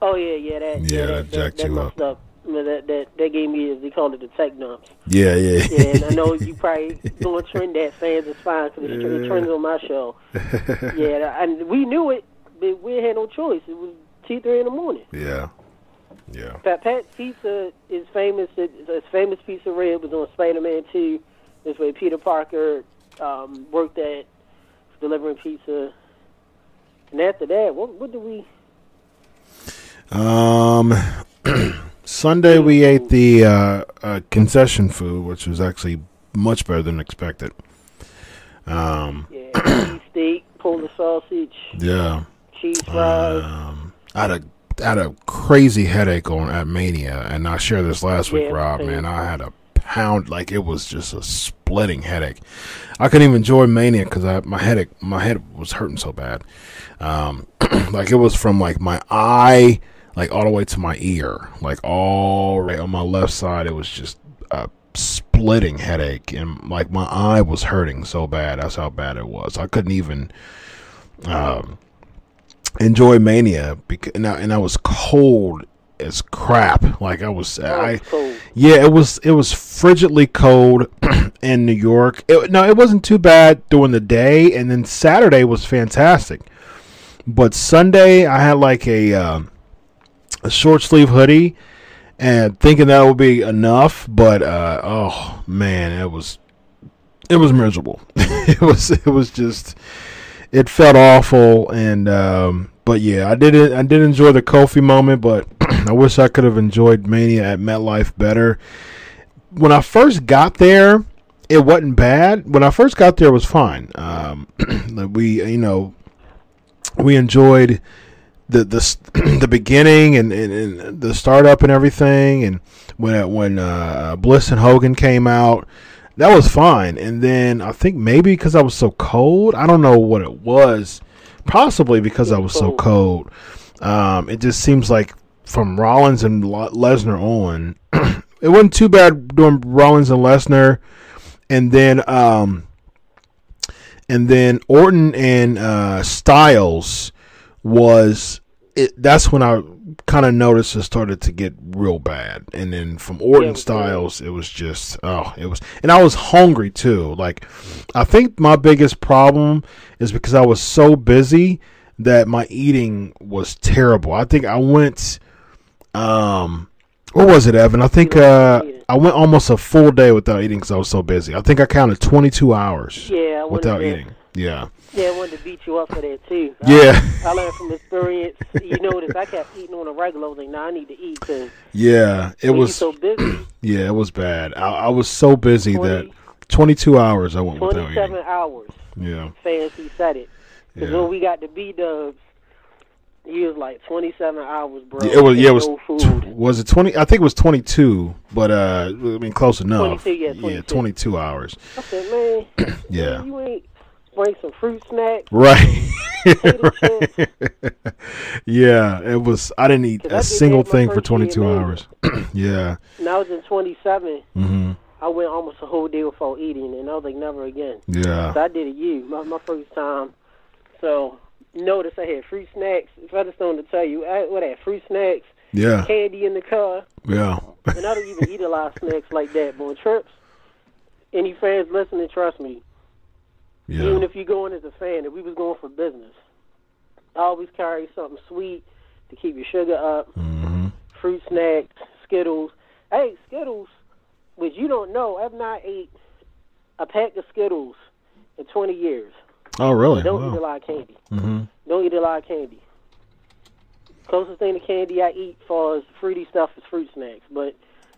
Oh yeah, yeah, that Yeah, yeah, that that, jacked that, you messed up. That that that gave me is they call it the tech dumps. Yeah, yeah, Yeah, and I know you probably *laughs* doing trend that fans is fine because it, it trends on my show. *laughs* Yeah, and we knew it, but we had no choice. It was two three in the morning. yeah, yeah. Pat Pat's Pizza is famous. It's famous pizza red was on Spider Man Two. This way, Peter Parker um, worked at delivering pizza. And after that, what what did we? Um, *clears throat* Sunday we ate the uh, uh, concession food, which was actually much better than expected. Um, Yeah, cheese *clears throat* steak, Polish sausage, yeah. cheese fries. Um, I had a I had a crazy headache on at Mania, and I shared this last week, Yeah, Rob. Man, I had a pound like it was just a splitting headache. I couldn't even enjoy Mania because I my headache my head was hurting so bad. Um, *clears throat* like it was from like my eye, like all the way to my ear, like all right on my left side. It was just a splitting headache, and like my eye was hurting so bad. That's how bad it was. I couldn't even. Um, enjoy Mania because and I, and I was cold as crap. Like I was, Oh, I yeah, it was it was frigidly cold *clears throat* in New York. It, no, it wasn't too bad during the day, and then Saturday was fantastic. But Sunday, I had like a um, a short sleeve hoodie, and thinking that would be enough. But uh, oh man, it was it was miserable. *laughs* it was it was just it felt awful and um but yeah i did i did enjoy the kofi moment but *clears throat* i wish i could have enjoyed mania at metlife better when i first got there it wasn't bad when i first got there it was fine um *clears throat* we you know we enjoyed the the *clears throat* the beginning and, and, and the startup and everything and when when uh, Bliss and Hogan came out that was fine. And then I think maybe because I was so cold I don't know what it was possibly because I was so cold. Um, it just seems like from Rollins and Le- Lesnar on *clears throat* it wasn't too bad doing Rollins and Lesnar. And then um and then Orton and uh, Styles was it. That's when I kind of noticed it started to get real bad, and then from Orton Yeah, Styles, it was just oh, it was, and I was hungry too. Like, I think my biggest problem is because I was so busy that my eating was terrible. I think I went, um, what was it, Evan? I think uh, I went almost a full day without eating because I was so busy. I think I counted twenty two hours Yeah, without eating. Yeah. Yeah, I wanted to beat you up for that too. Yeah. I, *laughs* I learned from experience. You notice I kept eating on a regular. I was like, nah, I need to eat because Yeah, it was. so busy. *clears throat* yeah, it was bad. I, I was so busy 20 that 22 hours I went without Twenty-seven eating. hours. Yeah, Fancy said it. Because yeah. when we got the B Dubs, he was like twenty-seven hours, bro. It was. Yeah, it was. no tw- Was it 20? I think it was 22, but uh, I mean close enough. 22, yeah, yeah, 22. 22 hours. I said, man, *clears throat* Yeah. you ain't bring some fruit snacks. *laughs* Right. Chips. yeah, it was. I didn't eat a single thing for 22 hours. *clears throat* yeah. And I was in twenty-seven. hmm I went almost a whole day without eating, and I was like, never again. Yeah. So I did it you, my, my first time. So notice I had fruit snacks. If I just don't to tell you, I what I had fruit snacks, Yeah. candy in the car, Yeah. and I don't even eat a lot of snacks like that. But on trips, any fans listening, trust me. Even if you're going as a fan, if we was going for business, I always carry something sweet to keep your sugar up. hmm Fruit snacks, Skittles. Ate Skittles, which you don't know. I've not ate a pack of Skittles in 20 years. Oh, really? Don't eat a lot of candy. Mm-hmm. Don't eat a lot of candy. Closest thing to candy I eat for as fruity stuff is fruit snacks. But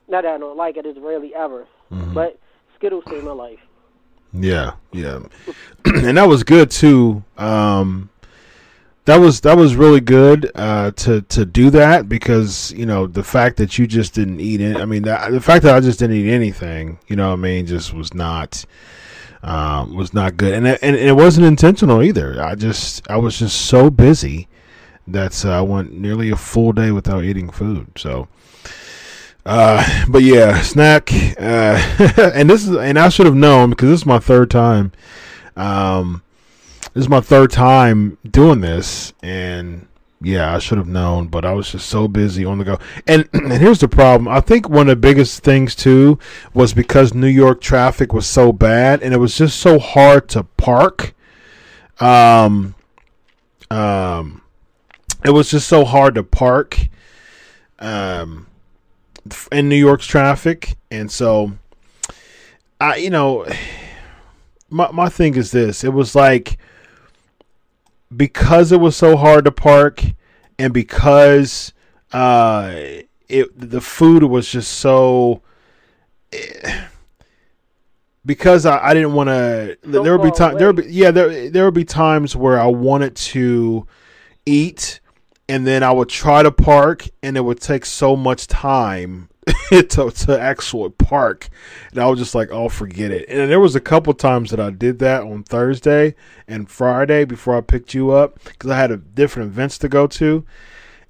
not that I don't like it, it's rarely ever. Mm-hmm. But Skittles saved my life. Yeah, yeah, *clears throat* and that was good too. Um, that was that was really good uh, to to do that because you know the fact that you just didn't eat it. I mean, the, the fact that I just didn't eat anything, you know, what I mean, just was not um, was not good, and it, and it wasn't intentional either. I just I was just so busy that uh, I went nearly a full day without eating food. So. Uh, but yeah, snack. Uh, *laughs* and this is, and I should have known because this is my third time. Um, this is my third time doing this, and yeah, I should have known, but I was just so busy on the go. And *clears throat* and here's the problem. I think one of the biggest things too was because New York traffic was so bad, and it was just so hard to park. Um, um, it was just so hard to park. Um in New York's traffic, and so I, you know, my my thing is this: it was like because it was so hard to park, and because uh, it the food was just so. because I, I didn't want to. There would be time. There would be yeah. There there would be times where I wanted to eat, and then I would try to park, and it would take so much time *laughs* to to actually park, and I was just like, oh, forget it. And there was a couple times that I did that on Thursday and Friday before I picked you up because I had a different events to go to,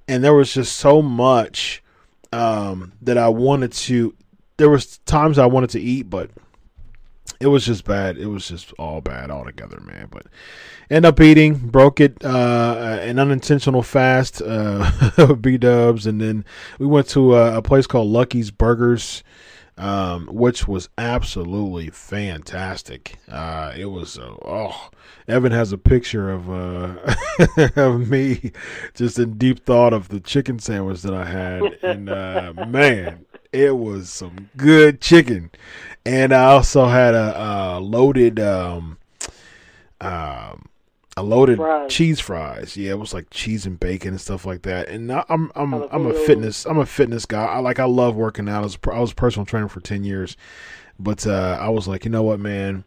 and there was just so much um, that I wanted to. There was times I wanted to eat, but it was just bad. It was just all bad altogether, man. But end up eating, broke it, uh, an unintentional fast, uh, *laughs* B Dubs, and then we went to a, a place called Lucky's Burgers, um, which was absolutely fantastic. Uh, it was uh, oh, Evan has a picture of uh, *laughs* of me just in deep thought of the chicken sandwich that I had, and uh, man, it was some good chicken. And I also had a, uh loaded, um, um, a loaded Fries. cheese fries. Yeah, it was like cheese and bacon and stuff like that. And I, I'm I'm I'm a fitness I'm a fitness guy. I like I love working out. I was, I was personal trainer for ten years, but uh, I was like, you know what, man,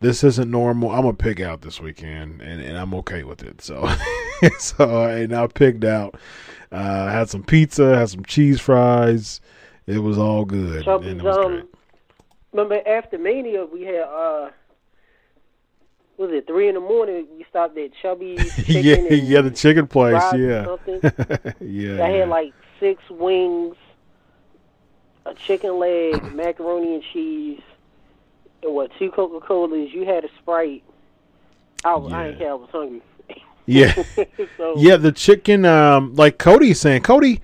this isn't normal. I'm gonna pig out this weekend, and, and I'm okay with it. So, *laughs* so and I picked out. Uh, had some pizza, had some cheese fries. It was all good. And it was great. Remember after Mania, we had uh, was it three in the morning? We stopped at Chubby's. *laughs* Chicken yeah, yeah, the chicken place. Yeah, something. *laughs* yeah. I had like six wings, a chicken leg, *coughs* macaroni and cheese, and what two Coca Colas. You had a Sprite. I, was, I ain't Yeah. care. I was hungry. *laughs* yeah, so yeah. The chicken, um, like Cody's saying, Cody,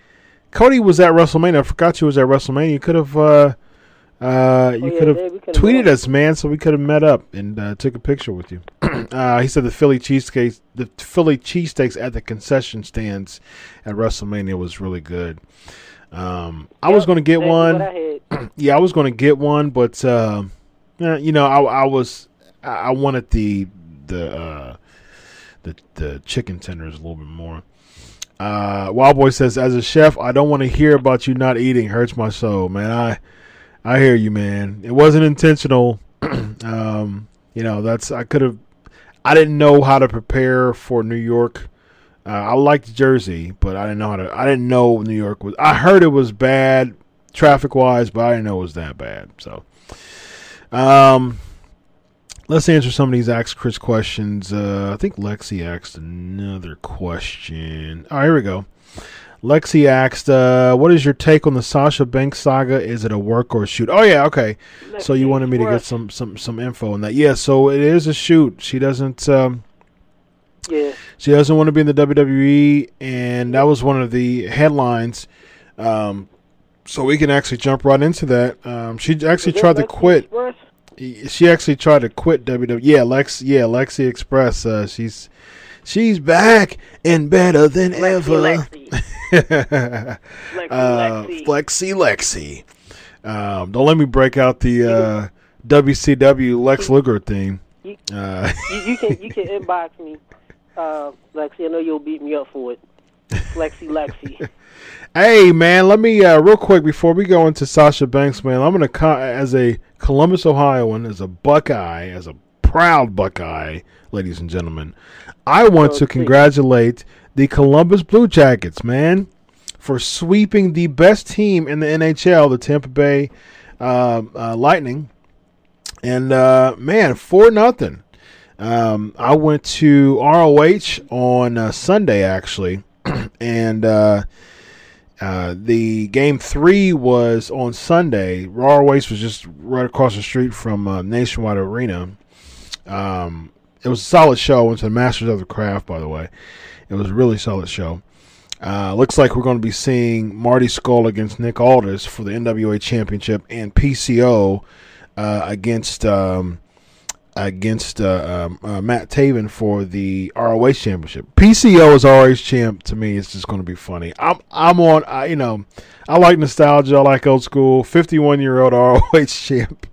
Cody was at WrestleMania. I forgot you was at WrestleMania. You could have, uh, uh, you Oh, yeah, could have Dave, we could've tweeted us, man, so we could have met up and uh, took a picture with you. *clears throat* uh, he said the Philly cheesesteaks, the Philly cheesesteaks at the concession stands at WrestleMania was really good. Um, I was going to get one. I *clears throat* yeah, I was going to get one, but uh, you know, I, I was I I wanted the the uh, the the chicken tenders a little bit more. Uh, Wild Boy says, as a chef, I don't want to hear about you not eating. Hurts my soul, man. I I hear you, man. It wasn't intentional. *clears throat* um, you know, that's I could have. I didn't know how to prepare for New York. Uh, I liked Jersey, but I didn't know how to. I didn't know New York was. I heard it was bad traffic wise, but I didn't know it was that bad. So, um, let's answer some of these Ask Chris questions. Uh, I think Lexi asked another question. Oh, here we go. Lexi asked, uh, "What is your take on the Sasha Banks saga? Is it a work or a shoot?" Oh yeah, okay. So you wanted me to get some some some info on that? Yeah. So it is a shoot. She doesn't. Um, Yeah. she doesn't want to be in the WWE, and that was one of the headlines. Um, so we can actually jump right into that. Um, she actually tried to quit. Express? She actually tried to quit WWE. Yeah, Lex. Yeah, Lexi Express. Uh, she's she's back and better than Lexi, ever. Lexi. *laughs* Lexi, uh, Lexi. Flexi Lexi. Um, don't let me break out the uh, WCW Lex Luger theme. You- Uh, you, you can you can inbox me, uh, Lexi. I know you'll beat me up for it. Lexi, Lexi. *laughs* Hey man, let me uh, real quick before we go into Sasha Banks, man. I'm gonna as a Columbus, Ohioan, as a Buckeye, as a proud Buckeye, ladies and gentlemen. I want Oh, to congratulate the Columbus Blue Jackets, man, for sweeping the best team in the NHL, the Tampa Bay uh, uh, Lightning, and uh, man, for nothing. Um, I went to ROH on uh, Sunday actually, *clears throat* and. Uh, uh, the game three was on Sunday. Waste was just right across the street from uh, Nationwide Arena. Um, it was a solid show. Went to the Masters of the Craft, by the way. It was a really solid show. Uh, looks like we're going to be seeing Marty Scurll against Nick Aldis for the NWA Championship and PCO uh, against um, against uh, um, uh, Matt Taven for the ROH Championship. PCO is ROH champ to me. It's just going to be funny. I'm I'm on. I, you know, I like nostalgia. I like old school. 51 year old *laughs* ROH champ.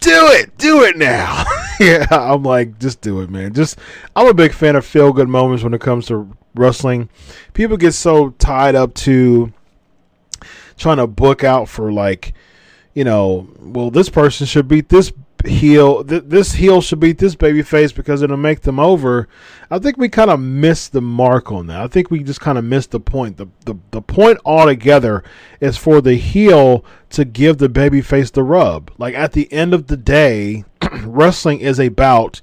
Do it, do it now. *laughs* yeah, I'm like, just do it, man. Just I'm a big fan of feel good moments when it comes to wrestling. People get so tied up to trying to book out for like you know, well, this person should beat this heel th- this heel should beat this baby face because it'll make them over. I think we kind of missed the mark on that. I think we just kind of missed the point. The, the the point altogether is for the heel to give the baby face the rub. Like at the end of the day, *clears throat* wrestling is about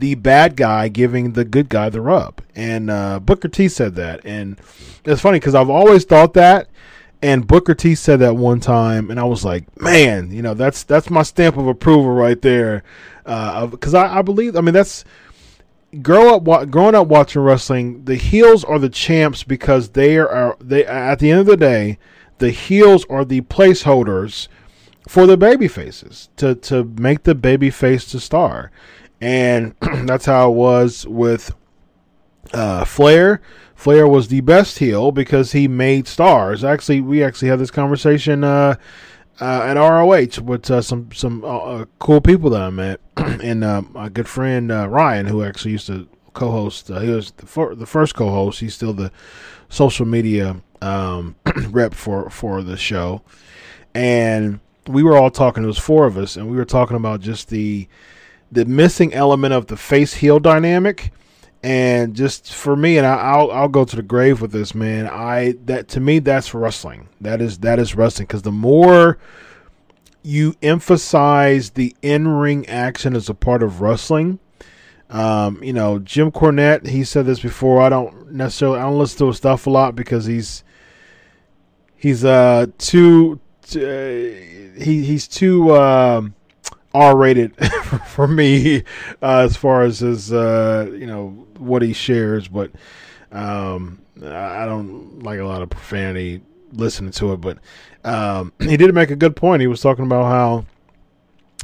the bad guy giving the good guy the rub. And uh, Booker T said that. And it's funny because I've always thought that. And Booker T said that one time, and I was like, "Man, you know, that's that's my stamp of approval right there." Because uh, I, I believe, I mean, that's grow up growing up watching wrestling. The heels are the champs because they are they at the end of the day, the heels are the placeholders for the baby faces to to make the baby face to star and *clears throat* that's how it was with uh, Flair. Flair was the best heel because he made stars. Actually, we actually had this conversation uh, uh, at ROH with uh, some some uh, uh, cool people that I met, *clears throat* and my good friend Ryan, who actually used to co-host. he was the, fir- the first co-host. He's still the social media um, *clears throat* rep for for the show, and we were all talking. It was four of us, and we were talking about just the the missing element of the face heel dynamic. And just for me, and I, will I'll go to the grave with this man. I that to me that's wrestling. That is that is wrestling because the more you emphasize the in ring action as a part of wrestling, um, you know, Jim Cornette, he said this before. I don't necessarily I don't listen to his stuff a lot because he's he's uh too uh, he he's too um, R rated *laughs* for me uh, as far as his uh, you know what he shares, but um, I don't like a lot of profanity listening to it. But um, *clears throat* he did make a good point. He was talking about how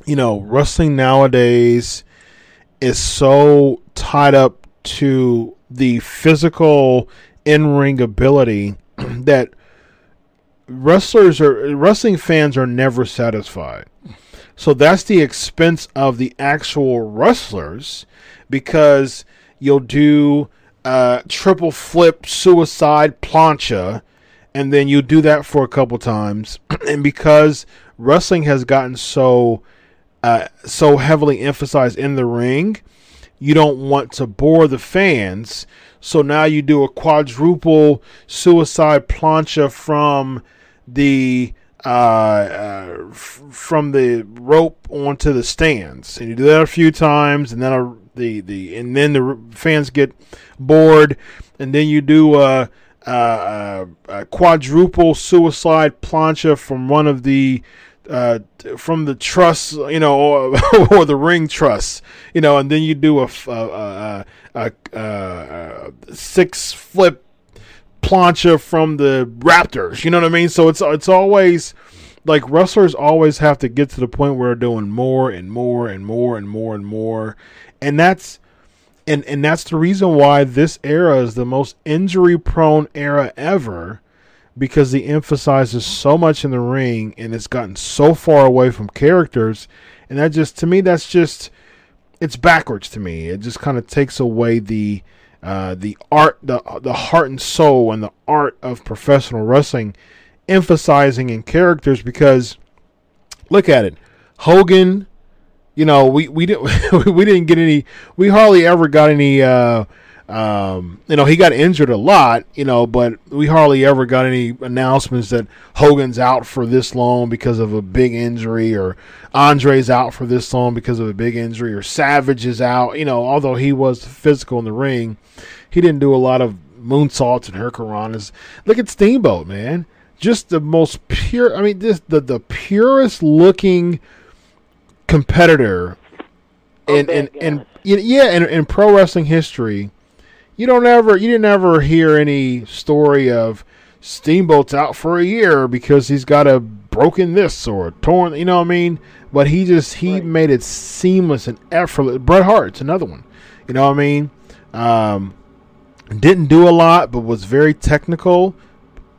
you know wrestling nowadays is so tied up to the physical in ring ability *clears throat* that wrestlers are wrestling fans are never satisfied so that's the expense of the actual wrestlers because you'll do uh, triple flip suicide plancha and then you do that for a couple times. *clears throat* And because wrestling has gotten so uh, so heavily emphasized in the ring you don't want to bore the fans. So now you do a quadruple suicide plancha from the uh, uh, f- from the rope onto the stands, and you do that a few times, and then a, the the and then the fans get bored, and then you do a, a, a quadruple suicide plancha from one of the uh, from the truss, you know, or, *laughs* or, the ring truss, you know, and then you do a, a, a, a six flip plancha from the Raptors. You know what I mean? So it's it's always like wrestlers always have to get to the point where they're doing more and more and more and more and more, and that's and and that's the reason why this era is the most injury prone era ever because he emphasizes so much in the ring and it's gotten so far away from characters and that just to me that's just it's backwards to me it just kind of takes away the uh, the art, the the heart and soul, and the art of professional wrestling, emphasizing in characters because look at it, Hogan. You know, we we didn't *laughs* we didn't get any. We hardly ever got any. Uh, um, you know, he got injured a lot, you know, but we hardly ever got any announcements that Hogan's out for this long because of a big injury, or Andre's out for this long because of a big injury, or Savage is out. You know, although he was physical in the ring, he didn't do a lot of moonsaults and hurricanranas. Look at Steamboat, man. Just the most pure. I mean, just the the purest looking competitor in in, in, in yeah in, in pro wrestling history you don't ever you didn't ever hear any story of Steamboat's out for a year because he's got a broken this or torn you know what I mean? But he just he right. made it seamless and effortless. Bret Hart's another one. You know what I mean? Um, didn't do a lot, but was very technical.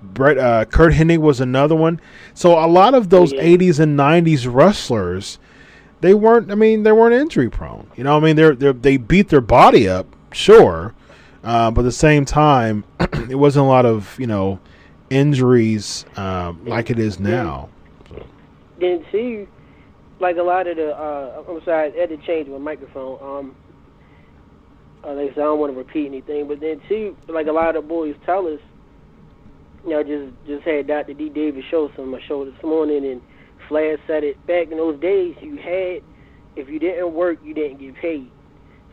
Bret uh, Curt Hennig was another one. So a lot of those yeah. 80s and 90s wrestlers, they weren't. I mean, they weren't injury prone. You know, what I mean, they're, they're they beat their body up, sure, uh, but at the same time, *clears throat* it wasn't a lot of you know injuries uh, like it is now. Then too, like a lot of the. Uh, I'm sorry, I had to change my microphone. Um, uh, like I said, I don't want to repeat anything, but then too, like a lot of the boys tell us, you know, just just had Dr. D. Davis show some on my show this morning, and Flash said it. Back in those days, you had if you didn't work, you didn't get paid.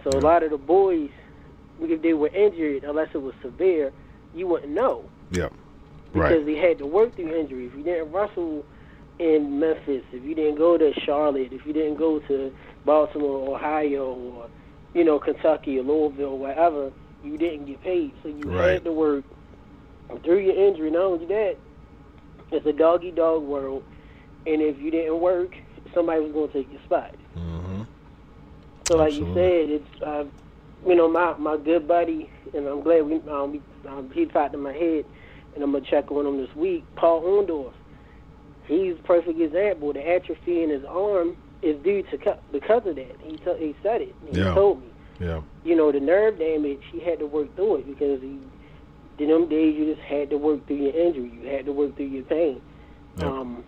So a lot of the boys, if they were injured, unless it was severe, you wouldn't know Yep. because Right. they had to work through injury. If you didn't wrestle in Memphis, if you didn't go to Charlotte, if you didn't go to Baltimore, Ohio, or you know Kentucky or Louisville, wherever, you didn't get paid. So you Right. had to work through your injury. Not only that, it's a doggy dog world, and if you didn't work, somebody was going to take your spot. Mm-hmm. So like Absolutely. you said, it's uh, you know my my good buddy, and I'm glad we um, we, um he popped in my head, and I'm gonna check on him this week. Paul Orndorff, he's perfect example. The atrophy in his arm is due to because of that. He t- he said it. He Yeah. told me. Yeah. You know the nerve damage. He had to work through it because he. In them days, you just had to work through your injury. You had to work through your pain. Yep. Um,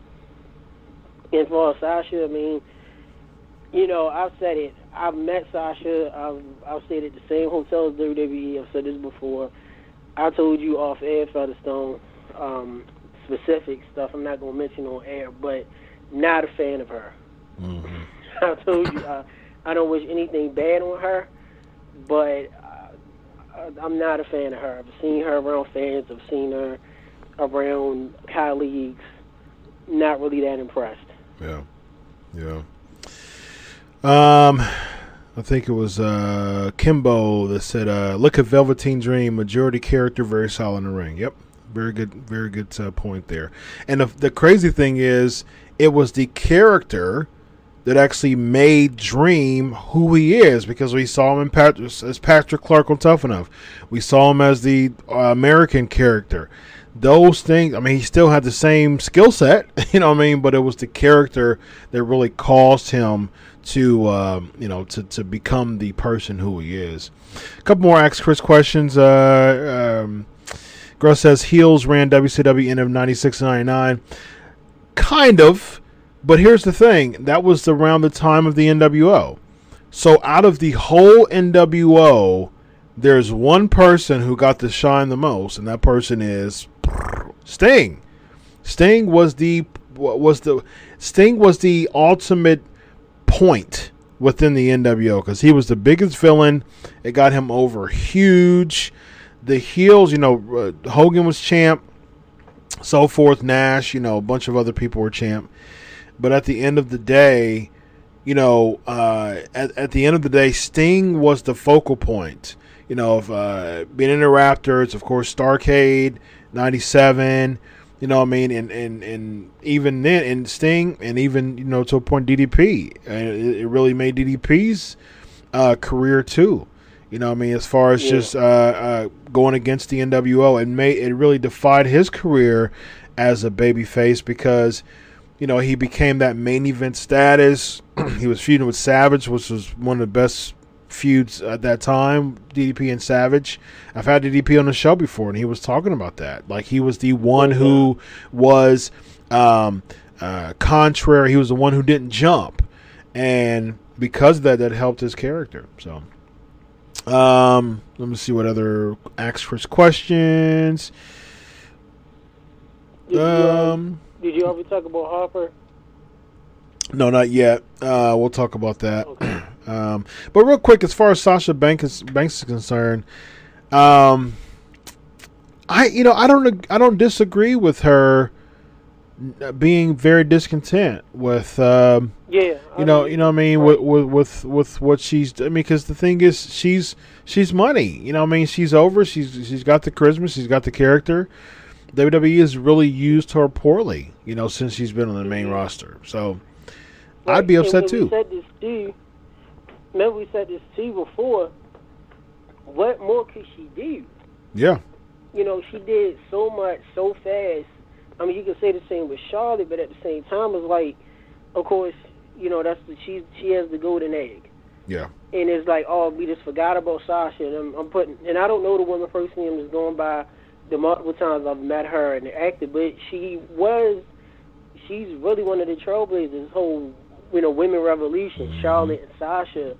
and for Sasha, I mean, you know, I've said it. I've met Sasha. I've I've stayed at the same hotel as WWE. I've said this before. I told you off air, Featherstone, um, specific stuff. I'm not gonna mention on air, but not a fan of her. Mm-hmm. *laughs* I told you uh, I don't wish anything bad on her, but I- I'm not a fan of her. I've seen her around fans. I've seen her around colleagues. Not really that impressed. Yeah. Yeah. Um, I think it was uh Kimbo that said, uh, "Look at Velveteen Dream, majority character, very solid in the ring." Yep, very good, very good uh, point there. And the, the crazy thing is, it was the character that actually made Dream who he is because we saw him in Pat- as Patrick Clark on Tough Enough. We saw him as the uh, American character. Those things, I mean, he still had the same skill set, *laughs* you know what I mean? But it was the character that really caused him to, um, you know, to, to become the person who he is. A couple more Ask Chris questions. Uh, um, Girl says Heels ran WCW end of 96 and 99. Kind of. But here's the thing that was around the time of the NWO. So out of the whole NWO, there's one person who got to shine the most, and that person is Sting. Sting was the was the Sting was the ultimate point within the NWO because he was the biggest villain. It got him over huge. The heels, you know, uh, Hogan was champ, so forth. Nash, you know, a bunch of other people were champ. But at the end of the day, you know, uh, at, at the end of the day, Sting was the focal point. You know, of uh, being in the Raptors, of course, Starcade, 97, you know what I mean? And, and, and even then, and Sting, and even, you know, to a point, DDP. And it, it really made DDP's uh, career too. You know what I mean? As far as Yeah. just uh, uh, going against the NWO, it, made, it really defied his career as a babyface because you know, he became that main event status. *clears throat* he was feuding with Savage, which was one of the best feuds at that time, DDP and Savage. I've had DDP on the show before, and he was talking about that. Like, he was the one who was um, uh, contrary. He was the one who didn't jump. And because of that, that helped his character. So, um, let me see what other Ask Chris questions. Did, you, uh, Um, did you ever talk about Harper? No, not yet. Uh, we'll talk about that. Okay. *clears throat* Um, but real quick, as far as Sasha Banks is, Banks is concerned, um, I you know I don't I don't disagree with her being very discontent with um, Yeah. You know mean, you know what I mean right. with, with with what she's I mean because the thing is she's she's money you know what I mean she's over she's she's got the charisma she's got the character WWE has really used her poorly you know since she's been on the main Mhm. roster so I'd be upset too We said this too. Remember, we said this too before. What more could she do? yeah You know, she did so much so fast. I mean, you can say the same with Charlotte, but at the same time, it's like, of course, you know, that's the, she she has the golden egg, yeah and it's like, oh, we just forgot about Sasha. And I'm, I'm putting, and I don't know the woman personally. I'm just going by the multiple times I've met her and acted, but she was, she's really one of the trailblazers. This whole you know, women revolution, Mm-hmm. Charlotte and Sasha.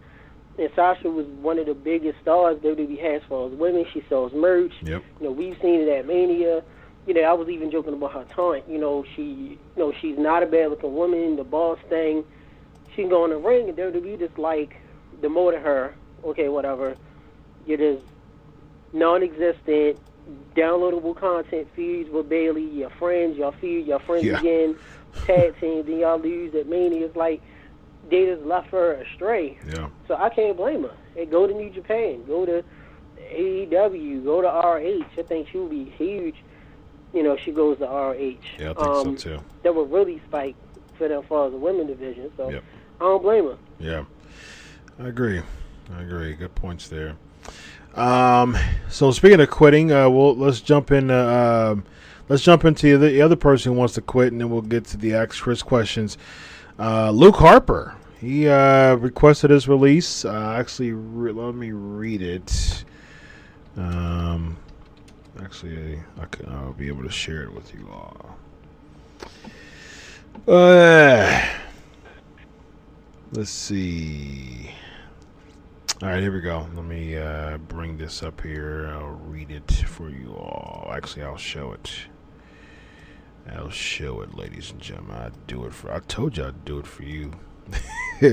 And Sasha was one of the biggest stars WWE has for us women. She sells merch. Yep. You know, we've seen it at Mania. You know, I was even joking about her taunt. You know, she, you know, she's not a bad looking woman. The boss thing, she can go in the ring, and WWE just like demoted her. Okay, whatever. You're just non-existent, downloadable content feeds with Bayley. Your friends, your feed, your friends Yeah. again. Tag team, then y'all lose at Mania. It's like just left her astray. Yeah. So I can't blame her. Hey, go to New Japan, go to AEW, go to ROH. I think she'll be huge. You know, she goes to ROH. Yeah, I think um, so too. That would really spike for them for the women division. So Yep. I don't blame her. Yeah, I agree. I agree. Good points there. Um, so speaking of quitting, uh, we'll let's jump in. Uh, um, let's jump into the, the other person who wants to quit, and then we'll get to the Ask Chris questions. Uh, Luke Harper. He uh, requested his release. Uh, actually, re- let me read it. Um, actually, I can, I'll be able to share it with you all. Uh, let's see. All right, here we go. Let me uh, bring this up here. I'll read it for you all. Actually, I'll show it. I'll show it, ladies and gentlemen. I do it for. I told you I'd do it for you. *laughs*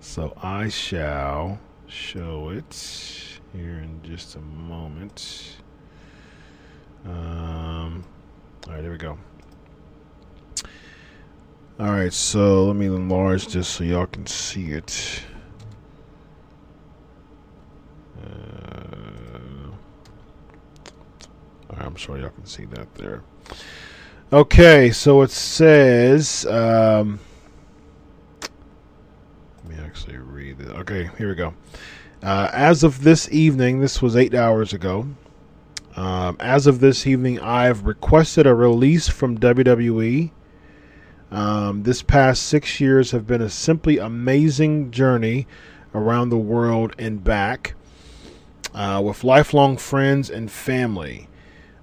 so I shall show it here in just a moment. Um. All right, there we go. All right, so let me enlarge this so y'all can see it. Uh, I'm sure y'all can see that there. Okay, so it says. Um, let me actually read it. Okay, here we go. Uh, as of this evening, this was eight hours ago. Um, as of this evening, I've requested a release from WWE. Um, this past six years have been a simply amazing journey around the world and back uh, with lifelong friends and family.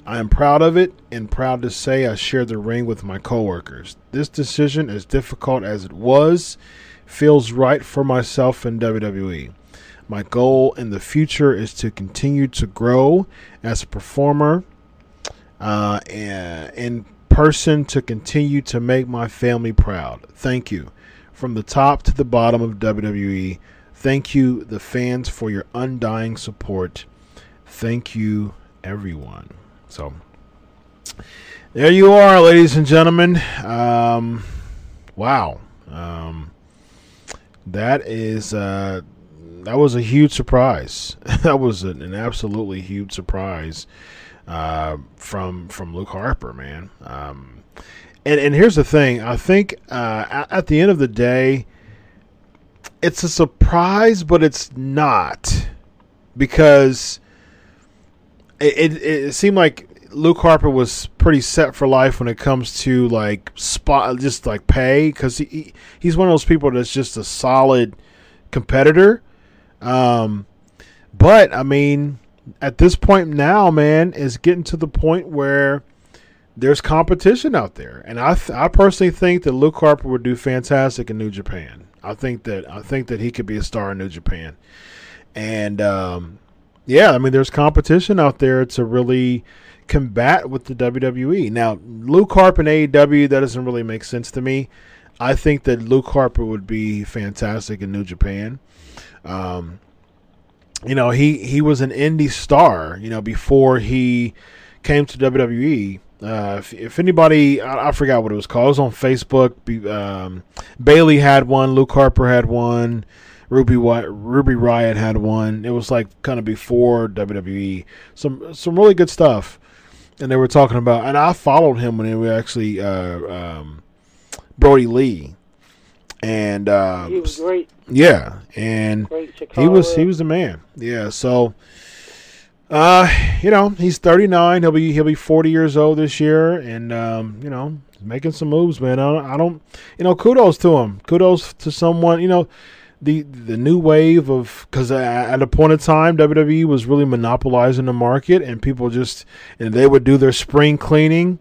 I am proud of it and proud to say I share the ring with my coworkers. This decision, as difficult as it was, feels right for myself and WWE. My goal in the future is to continue to grow as a performer uh, and in person to continue to make my family proud. Thank you. From the top to the bottom of WWE, thank you, the fans, for your undying support. Thank you, everyone. So, there you are, ladies and gentlemen. Um, wow. Um, that is uh, that was a huge surprise. *laughs* that was an, an absolutely huge surprise uh, from from Luke Harper, man. Um, and and here's the thing: I think uh, at, at the end of the day, it's a surprise, but it's not because it, it, it seemed like Luke Harper was pretty set for life when it comes to like spot, just like pay, because he, he he's one of those people that's just a solid competitor. Um, but I mean, at this point now, man, is getting to the point where there's competition out there, and I th- I personally think that Luke Harper would do fantastic in New Japan. I think that I think that he could be a star in New Japan, and um, yeah, I mean, there's competition out there to really combat with the WWE. Now, Luke Harper and AEW that doesn't really make sense to me. I think that Luke Harper would be fantastic in New Japan. Um, you know, he he was an indie star. You know, before he came to WWE. Uh, if, if anybody, I, I forgot what it was called. It was on Facebook. Um, Bayley had one. Luke Harper had one. Ruby Ruby Riot had one. It was like kind of before WWE. Some some really good stuff. And they were talking about, and I followed him when they were actually uh, um, Brodie Lee, and uh, He was great, yeah, and great he was he was the man. Yeah, so uh, you know, he's 39. He'll be he'll be 40 years old this year, and um, you know, making some moves, man. I don't, I don't, you know, kudos to him. Kudos to someone, you know, the the new wave of because at a point in time, WWE was really monopolizing the market, and people just and they would do their spring cleaning.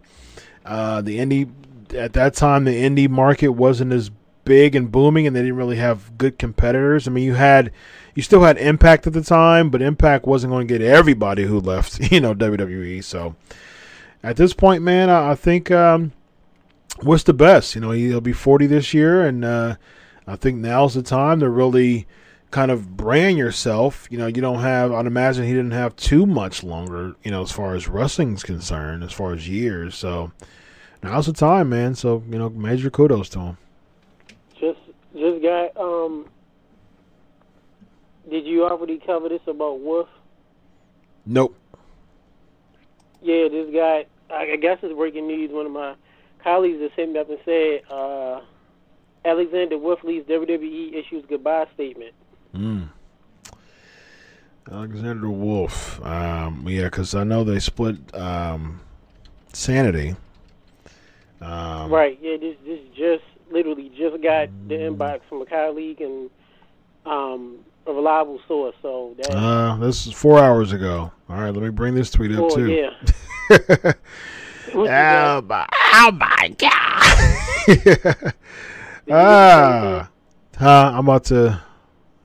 Uh, the indie at that time, the indie market wasn't as big and booming, and they didn't really have good competitors. I mean, you had you still had Impact at the time, but Impact wasn't going to get everybody who left, *laughs* you know, WWE. So at this point, man, I, I think um, what's the best? You know, he'll be 40 this year, and uh, I think now's the time to really kind of brand yourself. You know, you don't have. I'd imagine he didn't have too much longer. You know, as far as wrestling's concerned, as far as years. So now's the time, man. So you know, major kudos to him. Just just got um. Did you already cover this about Wolf? Nope. Yeah, this guy. I guess it's breaking news. One of my colleagues has hit me up and said uh, Alexander Wolf leaves WWE issues goodbye statement. Mm. Alexander Wolf. Um, yeah, because I know they split um, Sanity. Um, Right. Yeah. This this just literally just got the inbox from a colleague and um, a reliable source. So that. Uh, this is four hours ago. All right, let me bring this tweet up oh too. yeah. *laughs* What you got? oh my! Oh my God! *laughs* ah, I'm about to.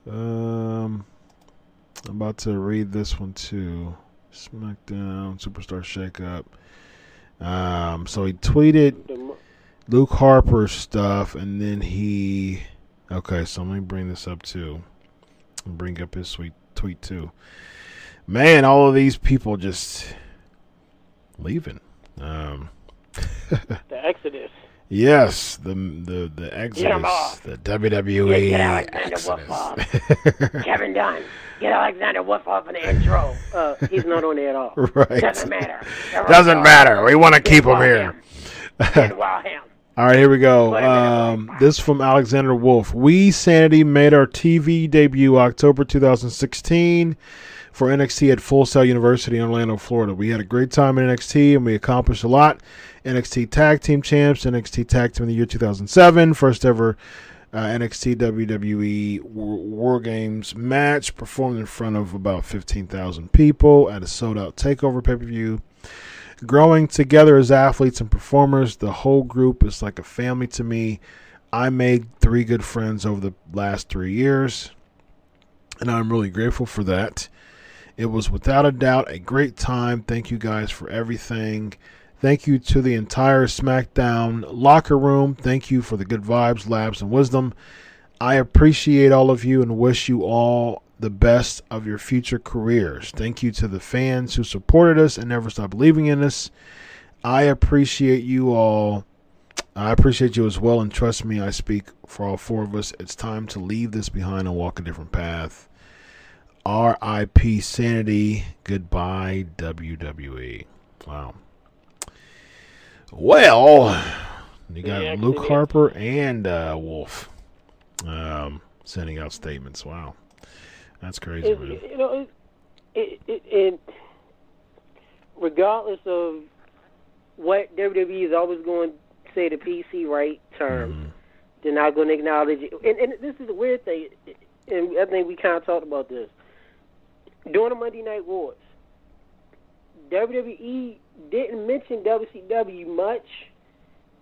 Um, I'm about to read this one too. SmackDown Superstar Shakeup. Um, so he tweeted Luke Harper stuff, and then he. Okay, so let me bring this up too. Bring up his sweet tweet too. Man, all of these people just leaving. Um, *laughs* the Exodus. Yes, the the the Exodus, the WWE Get Alexander Wolf Exodus. *laughs* Kevin Dunn. Get Alexander Wolf off in the intro. Uh, he's not on there at all. *laughs* right. Doesn't matter. Doesn't matter. We want to keep him here. *laughs* Him. All right, here we go. Um, this from Alexander Wolf. We Sanity made our TV debut October 2016 for NXT at Full Sail University in Orlando, Florida. We had a great time in NXT and we accomplished a lot. NXT Tag Team Champs, NXT Tag Team in the year 2007, first ever uh, NXT WWE War, Games match, performed in front of about 15,000 people at a sold out takeover pay per view growing together as athletes and performers. The whole group is like a family to me. I made three good friends over the last three years, and I'm really grateful for that. It was without a doubt a great time. Thank you guys for everything. Thank you to the entire SmackDown locker room. Thank you for the good vibes, labs, and wisdom. I appreciate all of you and wish you all the best of your future careers. Thank you to the fans who supported us and never stopped believing in us. I appreciate you all. I appreciate you as well, and trust me, I speak for all four of us. It's time to leave this behind and walk a different path. R.I.P. Sanity. Goodbye, WWE. Wow. Well, you got Yeah, Luke Harper and uh, Wolf um, sending out statements. Wow. That's crazy, It, man. you know, it, it, it, regardless of what WWE is always going to say the PC right term, Mhm. they're not going to acknowledge it. And, and this is the weird thing, and I think we kind of talked about this. During the Monday Night Wars, WWE didn't mention WCW much.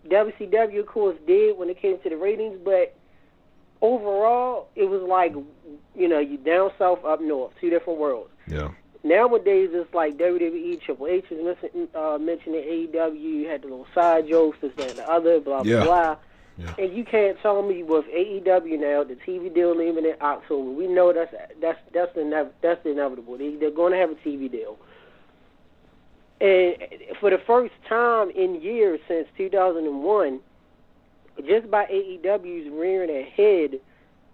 WCW, of course, did when it came to the ratings, but overall, it was like, you know, you down south, up north, two different worlds. Yeah. Nowadays, it's like WWE, Triple H is missing, uh, mentioning AEW. You had the little side jokes, this, that, and the other, blah, blah, Yeah. blah. Yeah. And you can't tell me with AEW now, the TV deal leaving in October. We know that's that's that's the inev- that's the inevitable. They, they're going to have a TV deal. And for the first time in years since 2001, just by AEW's rearing their head,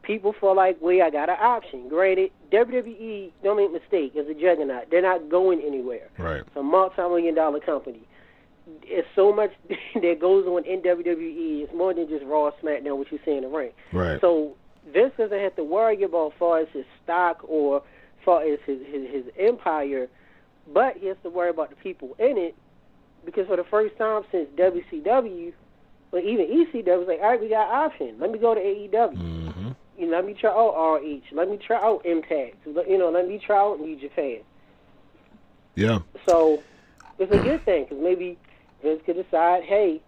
people feel like, wait, I got an option. Granted, WWE, don't make a mistake, is a juggernaut. They're not going anywhere. Right. It's a multi-million dollar company. It's so much *laughs* that goes on in WWE. It's more than just Raw, SmackDown, what you see in the ring. Right. So Vince doesn't have to worry about far as his stock or far as his, his his empire, but he has to worry about the people in it because for the first time since WCW, or even ECW, was like, all right, we got option. Let me go to AEW. hmm You know, let me try out ROH. Let me try out Impact. You know, let me try out New Japan. Yeah. So it's a good thing because maybe Vince could decide, hey,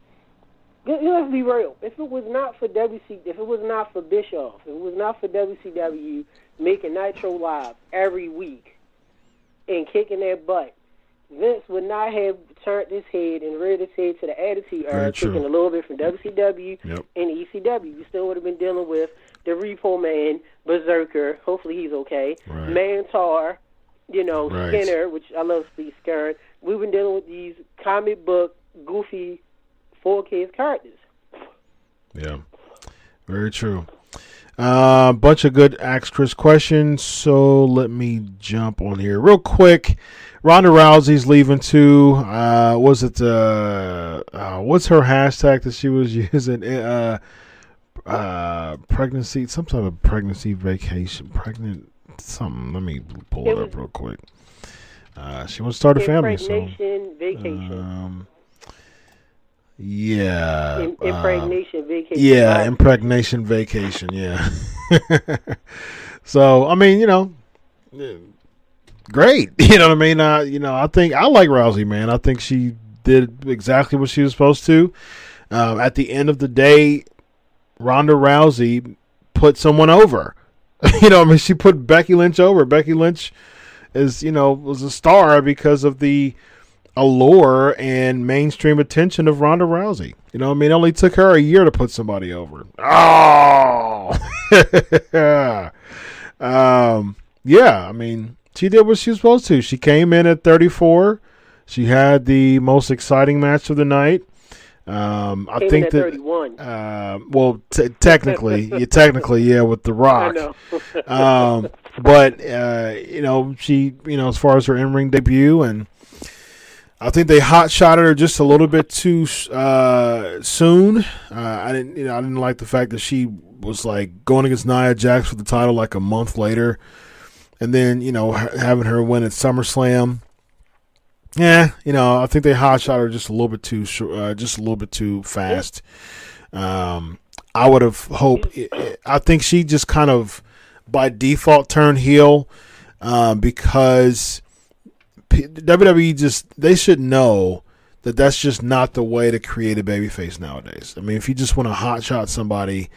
you let's be real. If it was not for WC, if it was not for Bischoff, if it was not for WCW making Nitro Live every week and kicking their butt, Vince would not have turned his head and reared his head to the Attitude Era, taking a little bit from WCW Yep. and ECW. You still would have been dealing with the Repo Man, Berserker. Hopefully he's okay. Right. Mantaur, you know, Right. Skinner, which I love Steve Skern. We've been dealing with these comic book, goofy, four kids characters. Yeah, very true. A uh, bunch of good Ask Chris questions. So let me jump on here real quick. Ronda Rousey's leaving too. Uh, was it uh, uh, what's her hashtag that she was *laughs* using? Uh, uh, pregnancy, some type of pregnancy vacation, pregnant something. Let me pull it, It up real quick. Uh, she wants to start a family, so vacation. um, yeah, Im- impregnation vacation. yeah, Uh, impregnation vacation. Yeah. so I mean, you know, great. *laughs* You know what I mean? Uh, you know, I think I like Rousey, man. I think she did exactly what she was supposed to. Um, at the end of the day, Ronda Rousey put someone over. *laughs* you know, I mean, she put Becky Lynch over. Becky Lynch is, you know, was a star because of the allure and mainstream attention of Ronda Rousey. You know, I mean, it only took her a year to put somebody over. Oh, *laughs* um, yeah. I mean, she did what she was supposed to. She came in at 34. She had the most exciting match of the night. Um, I think at that. Uh, well, t- technically, *laughs* yeah, technically, yeah, with the Rock. Um, but uh, you know, she, you know, as far as her in-ring debut, and I think they hot shotted her just a little bit too uh, soon. Uh, I didn't, you know, I didn't like the fact that she was like going against Nia Jax for the title like a month later, and then you know ha- having her win at SummerSlam. Yeah, you know, I think they hot shot her just a little bit too, short, uh, just a little bit too fast. Um, I would have hoped. I think she just kind of by default turned heel um, because WWE just they should know that that's just not the way to create a babyface nowadays. I mean, if you just want to hotshot somebody,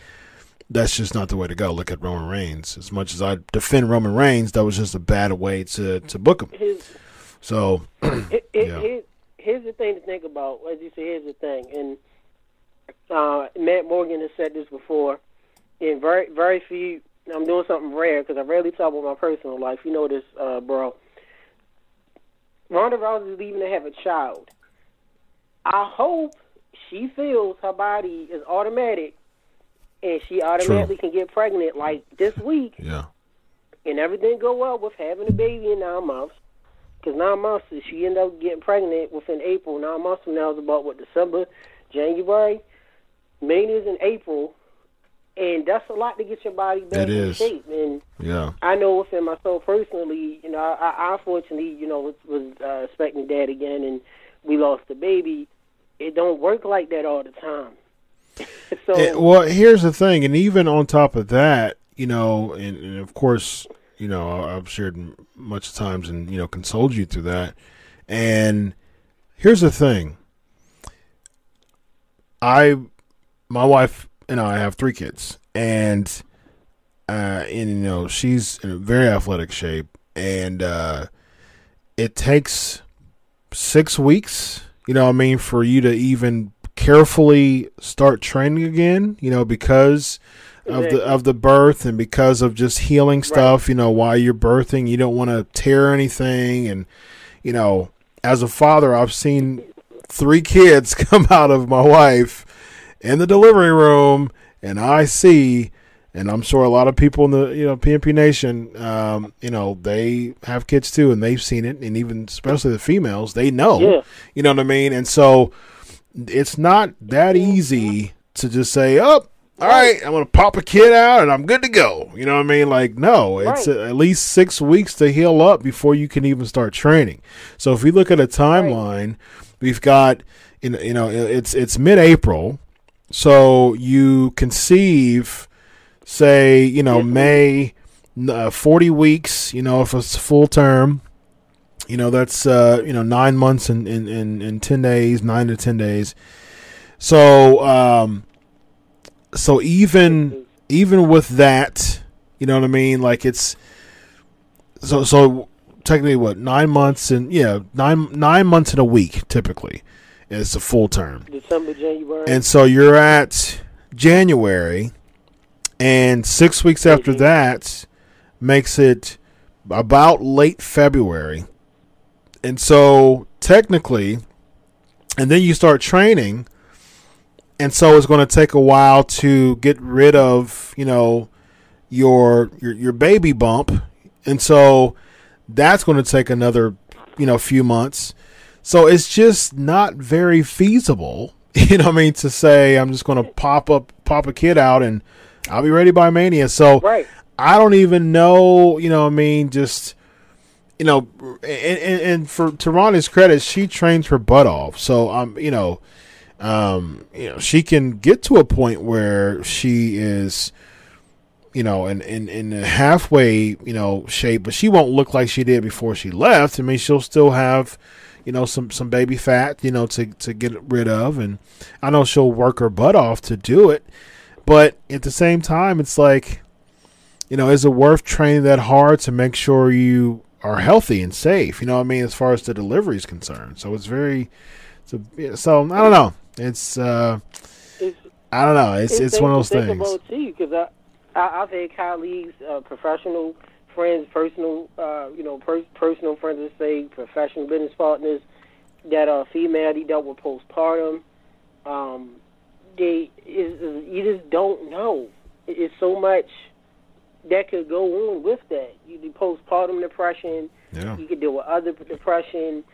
that's just not the way to go. Look at Roman Reigns. As much as I defend Roman Reigns, that was just a bad way to to book him. His, So *clears throat* it, it, Yeah. here- here's the thing to think about. As you say, here's the thing, and uh, Matt Morgan has said this before. In very very few, I'm doing something rare because I rarely talk about my personal life. You know this, uh, bro. Ronda Rousey is leaving to have a child. I hope she feels her body is automatic, and she automatically can get pregnant like this week. Yeah, and everything go well with having a baby in nine months, because nine months, if she end up getting pregnant within April, nine months from now is about what December, January, May is in April, and that's a lot to get your body back It in is. shape. And yeah, I know within myself personally, you know, I, I unfortunately, you know, was, was uh, expecting dad again, and we lost the baby. It don't work like that all the time. *laughs* so Eh, well, here's the thing, and even on top of that, you know, and, and of course, you know, I've shared much times and you know consoled you through that. And here's the thing: I, my wife and I have three kids, and uh, and you know she's in a very athletic shape, and uh, it takes six weeks. You know, what I mean, for you to even carefully start training again. You know, because of the of the birth and because of just healing stuff. You know, while you're birthing, you don't want to tear anything, and you know, as a father, I've seen three kids *laughs* come out of my wife in the delivery room, and I see, and I'm sure a lot of people in the you know PNP Nation, um, you know, they have kids too, and they've seen it, and even especially the females, they know, Yeah. you know what I mean, and so it's not that easy to just say, oh. All right, I'm gonna pop a kid out and I'm good to go. You know what I mean? Like, no, it's Right. at least six weeks to heal up before you can even start training. So if we look at a timeline, we've got you know, you know it's it's mid-April, so you conceive, say, you know, May, uh, 40 weeks. You know, if it's full term, you know that's uh, you know nine months and in, in, in ten days, nine to ten days. So, um, so even even with that, you know what I mean? Like it's so so technically what nine months and yeah nine nine months in a week typically is a full term. December, January. And so you're at January, and six weeks after Mhm. that makes it about late February. And so technically, and then you start training, and so it's going to take a while to get rid of, you know, your your your baby bump, and so that's going to take another, you know, few months. So it's just not very feasible, *laughs* you know what I mean, to say I'm just going to pop up pop a kid out and I'll be ready by mania. So right. I don't even know, you know what I mean, just you know, and, and, and for to Ronnie's credit, she trains her butt off. So um, you know, um, you know, she can get to a point where she is, you know, in in in a halfway, you know, shape, but she won't look like she did before she left. I mean, she'll still have, you know, some some baby fat, you know, to to get rid of, and I know she'll work her butt off to do it. But at the same time, it's like, you know, is it worth training that hard to make sure you are healthy and safe? You know what I mean, as far as the delivery is concerned. So it's very, it's a, so I don't know. It's uh, It's, I don't know. It's it's things one of those things. about too, because I, I I've had colleagues, uh, professional friends, personal, uh, you know, per- personal friends, let's say, professional business partners that are female. They dealt with postpartum. Um, they is you just don't know. It's so much that could go on with that. You do postpartum depression. Yeah. You could deal with other depression,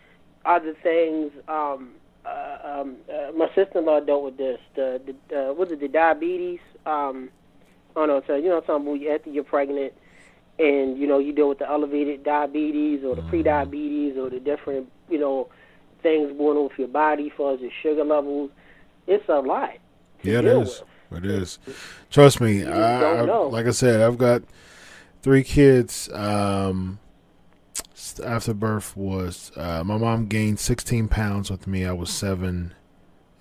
other things. Um, uh, um, uh, my sister-in-law dealt with this. The, the uh, what is it? The diabetes. Um, I don't know. So you know, what I'm talking about after you're pregnant, and you know you deal with the elevated diabetes or the pre-diabetes or the different you know things going on with your body as far as your sugar levels. It's a lot. Yeah, it is. with. It is. Trust me. I, don't I- know. like I said, I've got three kids. Um, after birth was uh, my mom gained 16 pounds with me. I was seven,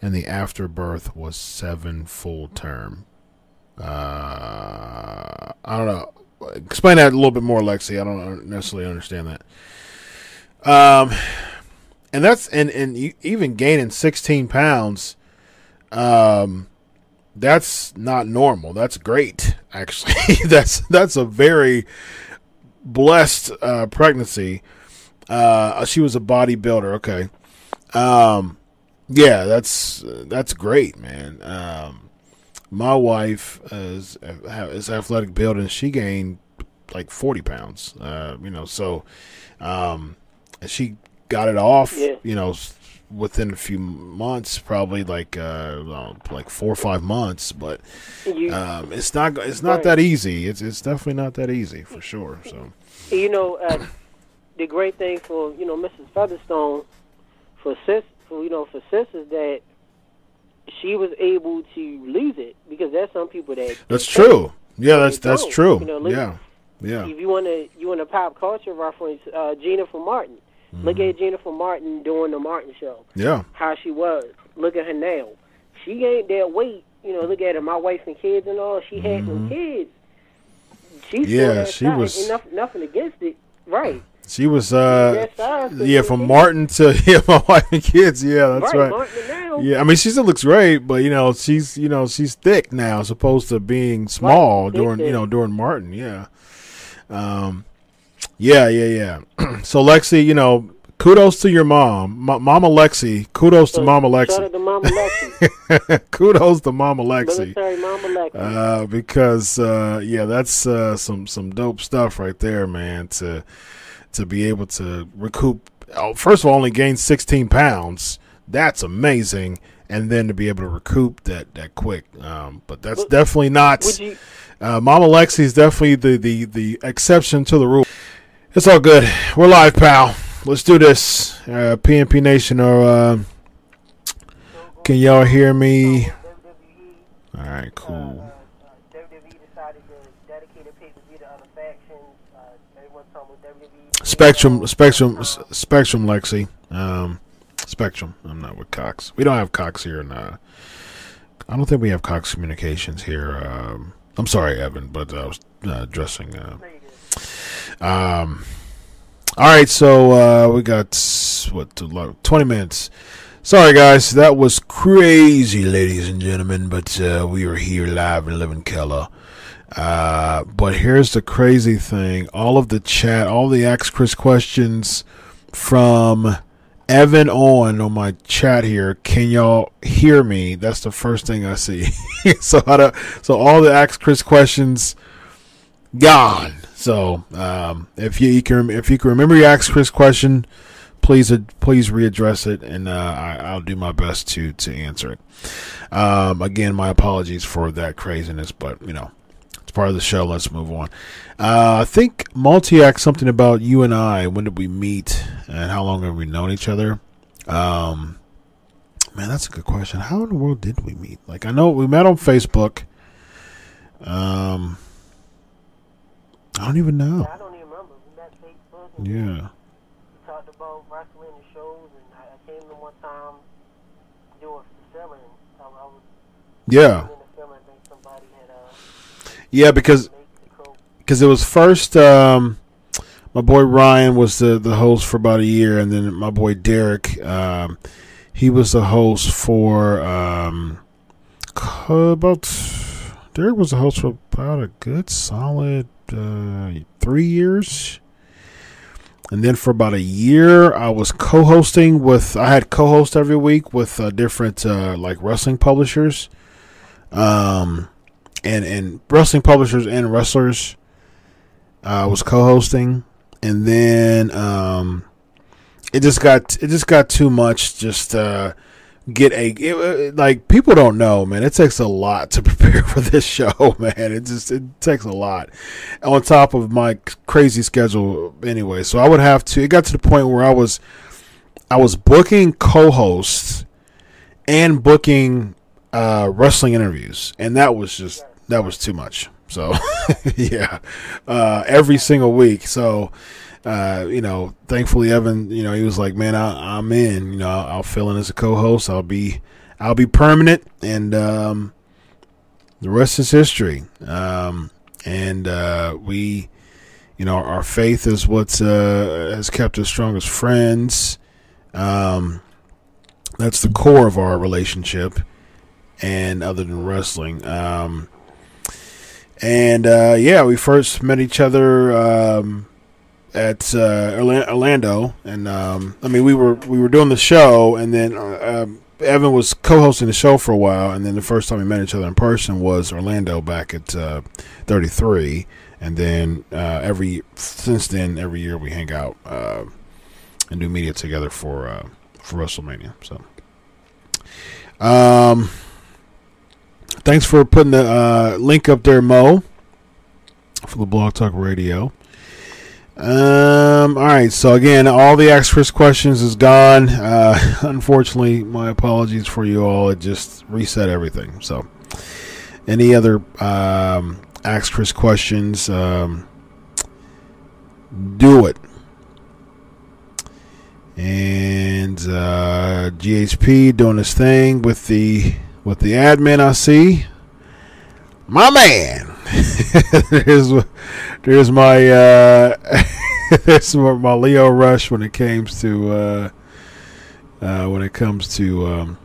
and the afterbirth was seven full term. Uh, I don't know. Explain that a little bit more, Lexi. I don't necessarily understand that. Um, and that's and and even gaining 16 pounds. Um, that's not normal. That's great, actually. *laughs* that's that's a very blessed uh, pregnancy. Uh, she was a bodybuilder. Okay. Um, yeah, that's that's great, man. Um, my wife is is athletic build, and she gained like forty pounds. Uh, you know, so um, and she got it off. Yeah. You know, within a few months, probably like uh, uh, like four or five months. But um, it's not it's not Right. that easy. It's it's definitely not that easy for sure. So you know, uh, the great thing for you know Mrs. Featherstone, for sis, for you know for sis is that she was able to lose it because there's some people that that's true. Yeah, that's that's true. you know, look- Yeah, yeah. If you want to, you want to pop culture reference, uh, Jennifer Martin. Look Mm-hmm. at Jennifer Martin doing the Martin show. Yeah, How she was. Look at her now. She ain't that weight. You know, look at her. My wife and kids and all. She had them kids. She's Mm-hmm. Yeah, she was- nothing, nothing against it. Right. She was. uh so Yeah, from Martin to *laughs* yeah, my wife and kids. Yeah, that's right. Yeah, I mean, she still looks great, but you know, she's you know she's thick now, as opposed to being small during you know during Martin. Yeah, um, yeah, yeah, yeah. *clears throat* so Lexi, you know, kudos to your mom, M- Mama Lexi. Kudos to So, Mama Lexi. to Mama Lexi. *laughs* kudos to Mama Lexi. Military Mama Lexi. Uh, because uh, yeah, that's uh, some some dope stuff right there, man. To to be able to recoup. Oh, first of all, only gain 16 pounds. That's amazing, and then to be able to recoup that that quick. Um, but that's Would- definitely not. You? Uh, Mama definitely the, the the exception to the rule. It's all good. We're live, pal. Let's do this. Uh, PNP Nation, or uh, can y'all hear me? All right, cool. WWE decided to dedicate a pay-per-view to other factions. Uh, everyone's talking about WWE. Spectrum, Spectrum, Spectrum, Lexi. Um, Spectrum. I'm not with Cox. We don't have Cox here, and uh, I don't think we have Cox Communications here. Um, I'm sorry, Evan, but I was uh, addressing. Uh, um, all right, so uh, we got what twenty minutes. Sorry, guys, that was crazy, ladies and gentlemen, but uh, we are here live in Living Color. Uh, but here's the crazy thing: all of the chat, all the Ask Chris questions from Evan on on my chat here. Can y'all hear me? That's the first thing I see. *laughs* so so all the Ask Chris questions gone. So um, if you, you, can if you can remember your Ask Chris question, please uh, please readdress it, and uh, I, will do my best to to answer it. Um, again, my apologies for that craziness, but you know it's part of the show. Let's move on. Uh, I think Multi asked something about you and I. When did we meet, and how long have we known each other? Um, man, that's a good question. How in the world did we meet? Like, I know we met on Facebook. Um, I don't even know. I don't even remember. We met Facebook. yeah. We talked about wrestling and shows, and I, I came in one time doing selling. I, I was yeah. Yeah, because because it was first um, my boy Ryan was the the host for about a year, and then my boy Derek um, he was the host for um, about Derek was the host for about a good solid uh, three years. And then for about a year, I was co-hosting with. I had co-host every week with uh, different uh, like wrestling publishers. Um, and and wrestling publishers and wrestlers. Uh, was co-hosting, and then um, it just got it just got too much. Just uh, get a it, like people don't know, man. It takes a lot to *laughs* prepare for this show, *laughs* man. It just it takes a lot on top of my crazy schedule anyway. So I would have to. It got to the point where I was I was booking co-hosts and booking uh, wrestling interviews, and that was just that was too much. So *laughs* yeah, uh, every single week. So uh, you know, thankfully Evan, you know, he was like, man, I, am in. You know, I'll, I'll, fill in as a co-host. I'll be, I'll be permanent, and um, the rest is history. Um, and uh, we, you know, our faith is what uh, has kept us strong as friends. Um, that's the core of our relationship. And other than wrestling, um, and uh, yeah, we first met each other um, at uh, Orlando, and um, I mean we were we were doing the show, and then uh, um, Evan was co-hosting the show for a while, and then the first time we met each other in person was Orlando back at uh, 33, and then uh, every since then every year we hang out uh, and do media together for for WrestleMania. So. Um, Thanks for putting the uh, link up there, Mo, for the Blog Talk Radio. Um, all right, so again, all the Ask Chris questions is gone. Uh, *laughs* unfortunately, my apologies for you all. It just reset everything. So, any other um, Ask Chris questions, um, do it. And uh, GHP doing his thing with the with the admin I see. My man. *laughs* there's there's my uh *laughs* there's my Lio Rush when it comes to uh uh when it comes to um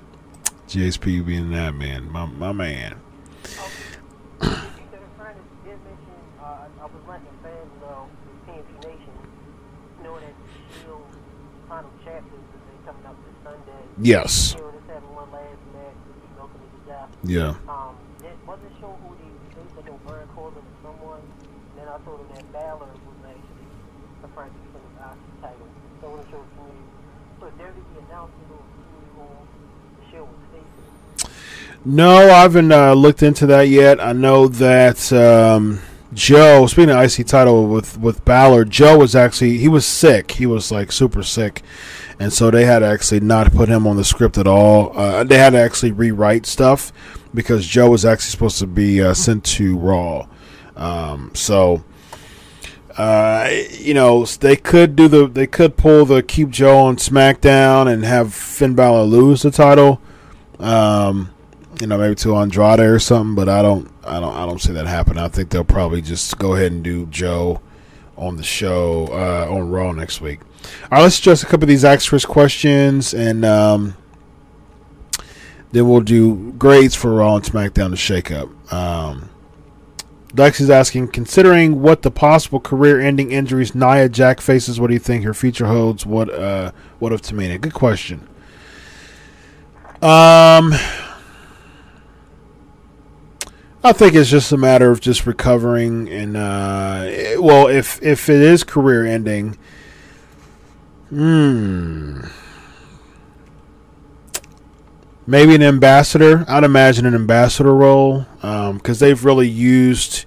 GSP being that man, My my man. Yes. Yeah. Um, it wasn't sure who the they said they were Baron Corbin or someone. And then I told him that Balor was actually the first to defend his IC title. So I wasn't sure if you so there to be announcement or who the show was facing. No, I haven't uh, looked into that yet. I know that um, Joe, speaking of IC title with with Balor, Joe was actually he was sick. He was like super sick, and so they had to actually not put him on the script at all. Uh, they had to actually rewrite stuff because Joe was actually supposed to be uh, sent to Raw. Um, so Uh, you know, they could do the they could pull the keep Joe on SmackDown and have Finn Balor lose the title. Um, you know, maybe to Andrade or something, but I don't, I don't, I don't see that happen. I think they'll probably just go ahead and do Joe on the show uh, on Raw next week. All right, let's address a couple of these Ask Chris questions, and um, then we'll do grades for Raw and SmackDown to shake up. Um, Lex is asking, considering what the possible career-ending injuries Nia Jax faces, what do you think her future holds? What, uh, what of Tamina? Good question. Um, I think it's just a matter of just recovering and uh, well, if if it is career ending, hmm, maybe an ambassador. I'd imagine an ambassador role because um, they've really used,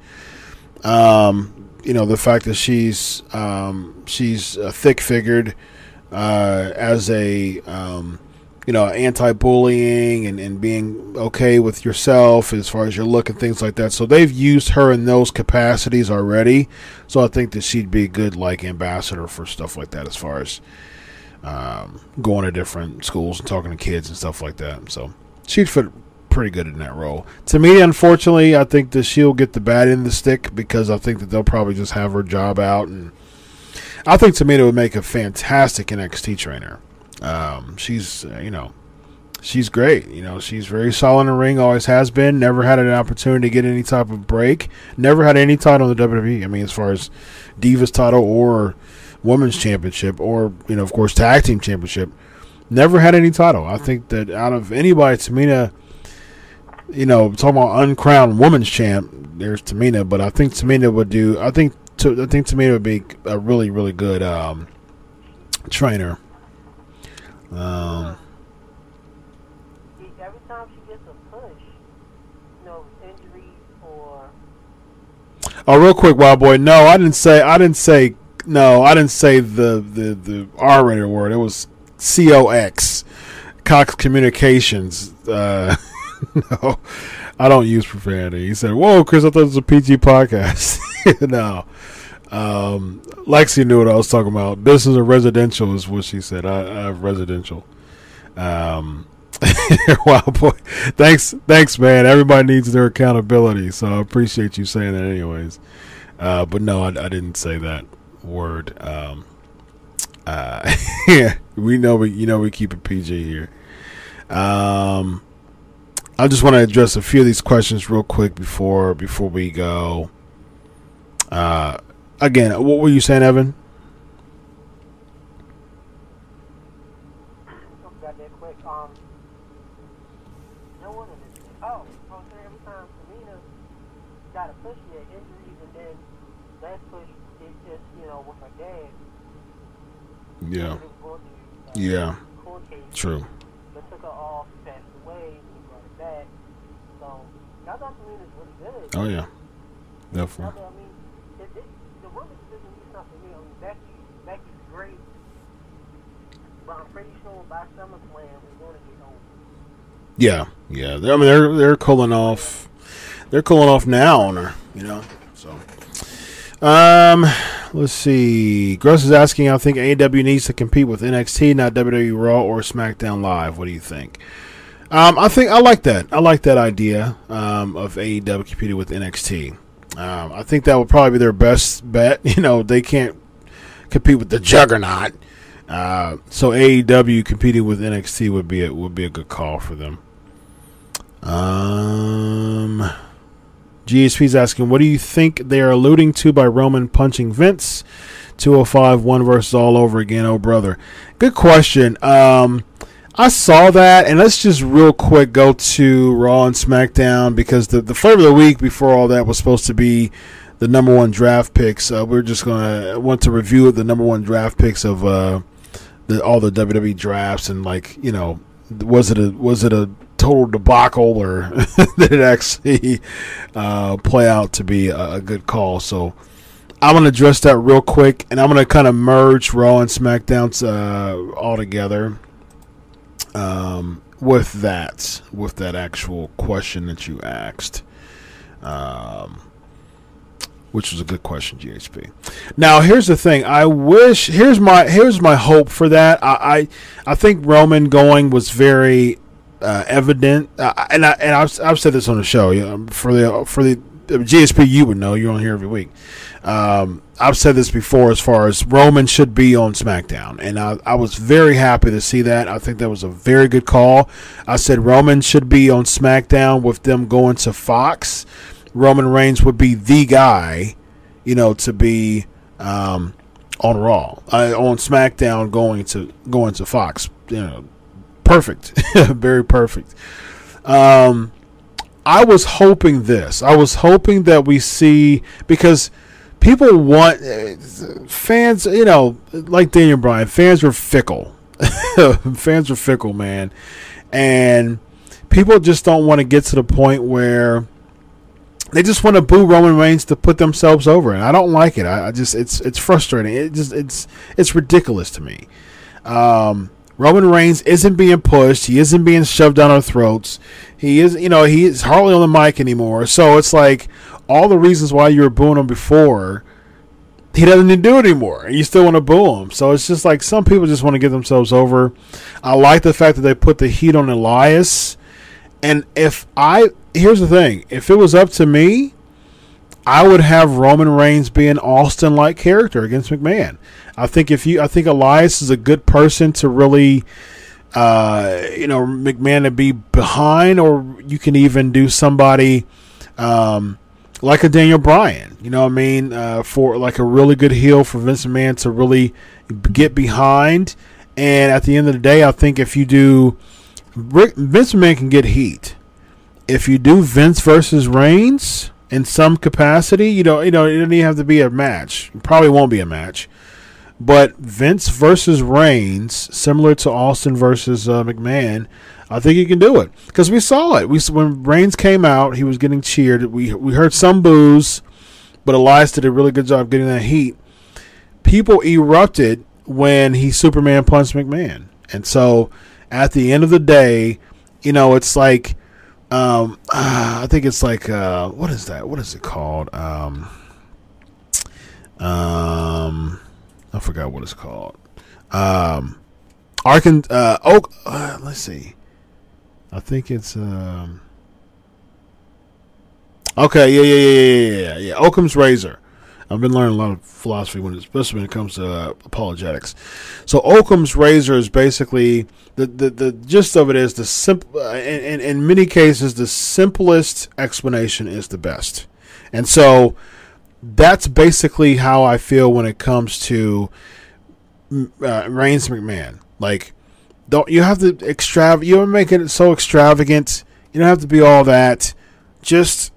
um, you know, the fact that she's um, she's uh, thick figured uh, as a um, you know, anti-bullying and, and being okay with yourself as far as your look and things like that. So they've used her in those capacities already. So I think that she'd be a good like ambassador for stuff like that as far as um, going to different schools and talking to kids and stuff like that. So she'd fit pretty good in that role. To me, unfortunately, I think that she'll get the end of the stick because I think that they'll probably just have her job out and I think Tamina would make a fantastic NXT trainer. Um, she's uh, you know she's great. You know she's very solid in the ring, always has been. Never had an opportunity to get any type of break. Never had any title in the WWE. I mean, as far as Divas title or Women's Championship or you know of course Tag Team Championship. Never had any title. I think that out of anybody, Tamina, you know, talking about uncrowned women's champ, there's Tamina, but I think Tamina would do. I think I think Tamina would be a really really good um, trainer. Um, Every time she gets a push, you know, injuries or. Oh, real quick, Wild Boy. No, I didn't say. I didn't say. No, I didn't say the the the R-rated word. It was C O X, Cox Communications. Uh, *laughs* no, I don't use profanity. He said, "Whoa, Chris, I thought it was a PG podcast." *laughs* no, um, Lexi knew what I was talking about. Business or residential is what she said. I, I have residential. Um, *laughs* wow, boy. Thanks, thanks, man. Everybody needs their accountability, so I appreciate you saying that, anyways. Uh, but no, I, I, didn't say that word. Um, uh, *laughs* we know we, you know, we keep it PG here. Um, I just want to address a few of these questions real quick before before we go. Uh, again, what were you saying, Evan? Got that quick. Um, no one Yeah, yeah. I mean, they're they're cooling off. They're cooling off now on her. You know. So, um, let's see. Gross is asking. I think AEW needs to compete with NXT, not WWE Raw or SmackDown Live. What do you think? Um, I think I like that. I like that idea um, of AEW competing with NXT. Um, I think that would probably be their best bet. *laughs* You know, they can't compete with the Juggernaut. Uh, so AEW competing with NXT would be a, would be a good call for them. Um, GSP's asking, what do you think they are alluding to by Roman punching Vince? 205 one versus all over again, oh brother. Good question. Um, I saw that, and let's just real quick go to Raw and SmackDown because the the flavor of the week before all that was supposed to be the number one draft picks. Uh, we're just gonna want to review the number one draft picks of uh, the, all the WWE drafts and like you know was it a was it a total debacle or *laughs* did it actually uh, play out to be a, a good call? So. I'm gonna address that real quick, and I'm gonna kind of merge Raw and SmackDown uh, all together um, with that, with that actual question that you asked. Um, which was a good question, GHP. Now, here's the thing. I wish here's my here's my hope for that. I I, I think Roman going was very uh, evident, uh, and I and I've, I've said this on the show. You know, for the for the GSP, you would know. You're on here every week. Um, I've said this before as far as Roman should be on SmackDown, and I, I was very happy to see that. I think that was a very good call. I said Roman should be on SmackDown with them going to Fox. Roman Reigns would be the guy, you know, to be um, on Raw, uh, on SmackDown, going to going to Fox. You know, perfect, *laughs* very perfect. Um, I was hoping this. I was hoping that we see because people want uh, fans. You know, like Daniel Bryan, fans are fickle. *laughs* fans are fickle, man, and people just don't want to get to the point where they just want to boo Roman Reigns to put themselves over, and I don't like it. I, I just it's it's frustrating. It just it's it's ridiculous to me. Um, Roman Reigns isn't being pushed. He isn't being shoved down our throats. He is, you know, he is hardly on the mic anymore. So it's like all the reasons why you were booing him before, he doesn't even do it anymore, and you still want to boo him. So it's just like some people just want to get themselves over. I like the fact that they put the heat on Elias, and if I here's the thing, if it was up to me, I would have Roman Reigns be an Austin like character against McMahon. I think if you, I think Elias is a good person to really, uh, you know, McMahon to be behind, or you can even do somebody um, like a Daniel Bryan. You know what I mean? Uh, for like a really good heel for Vince McMahon to really get behind. And at the end of the day, I think if you do, Vince McMahon can get heat. If you do Vince versus Reigns in some capacity, you know, you know, it doesn't even have to be a match. It probably won't be a match. But Vince versus Reigns, similar to Austin versus uh, McMahon, I think he can do it because we saw it. We when Reigns came out, he was getting cheered. We we heard some boos, but Elias did a really good job getting that heat. People erupted when he Superman punched McMahon, and so at the end of the day, you know, it's like um, uh, I think it's like uh, what is that? What is it called? Um, um, I forgot what it's called. Um, Arkan uh, Oak. Uh, let's see. I think it's um. Okay, yeah, yeah, yeah, yeah, yeah, yeah. Occam's razor. I've been learning a lot of philosophy when, especially when it comes to uh, apologetics. So Occam's razor is basically the, the, the gist of it is the simple. Uh, in, in, many cases, the simplest explanation is the best, and so that's basically how I feel when it comes to uh, Reigns McMahon. Like, don't you have to extrav? You are making it so extravagant. You don't have to be all that. Just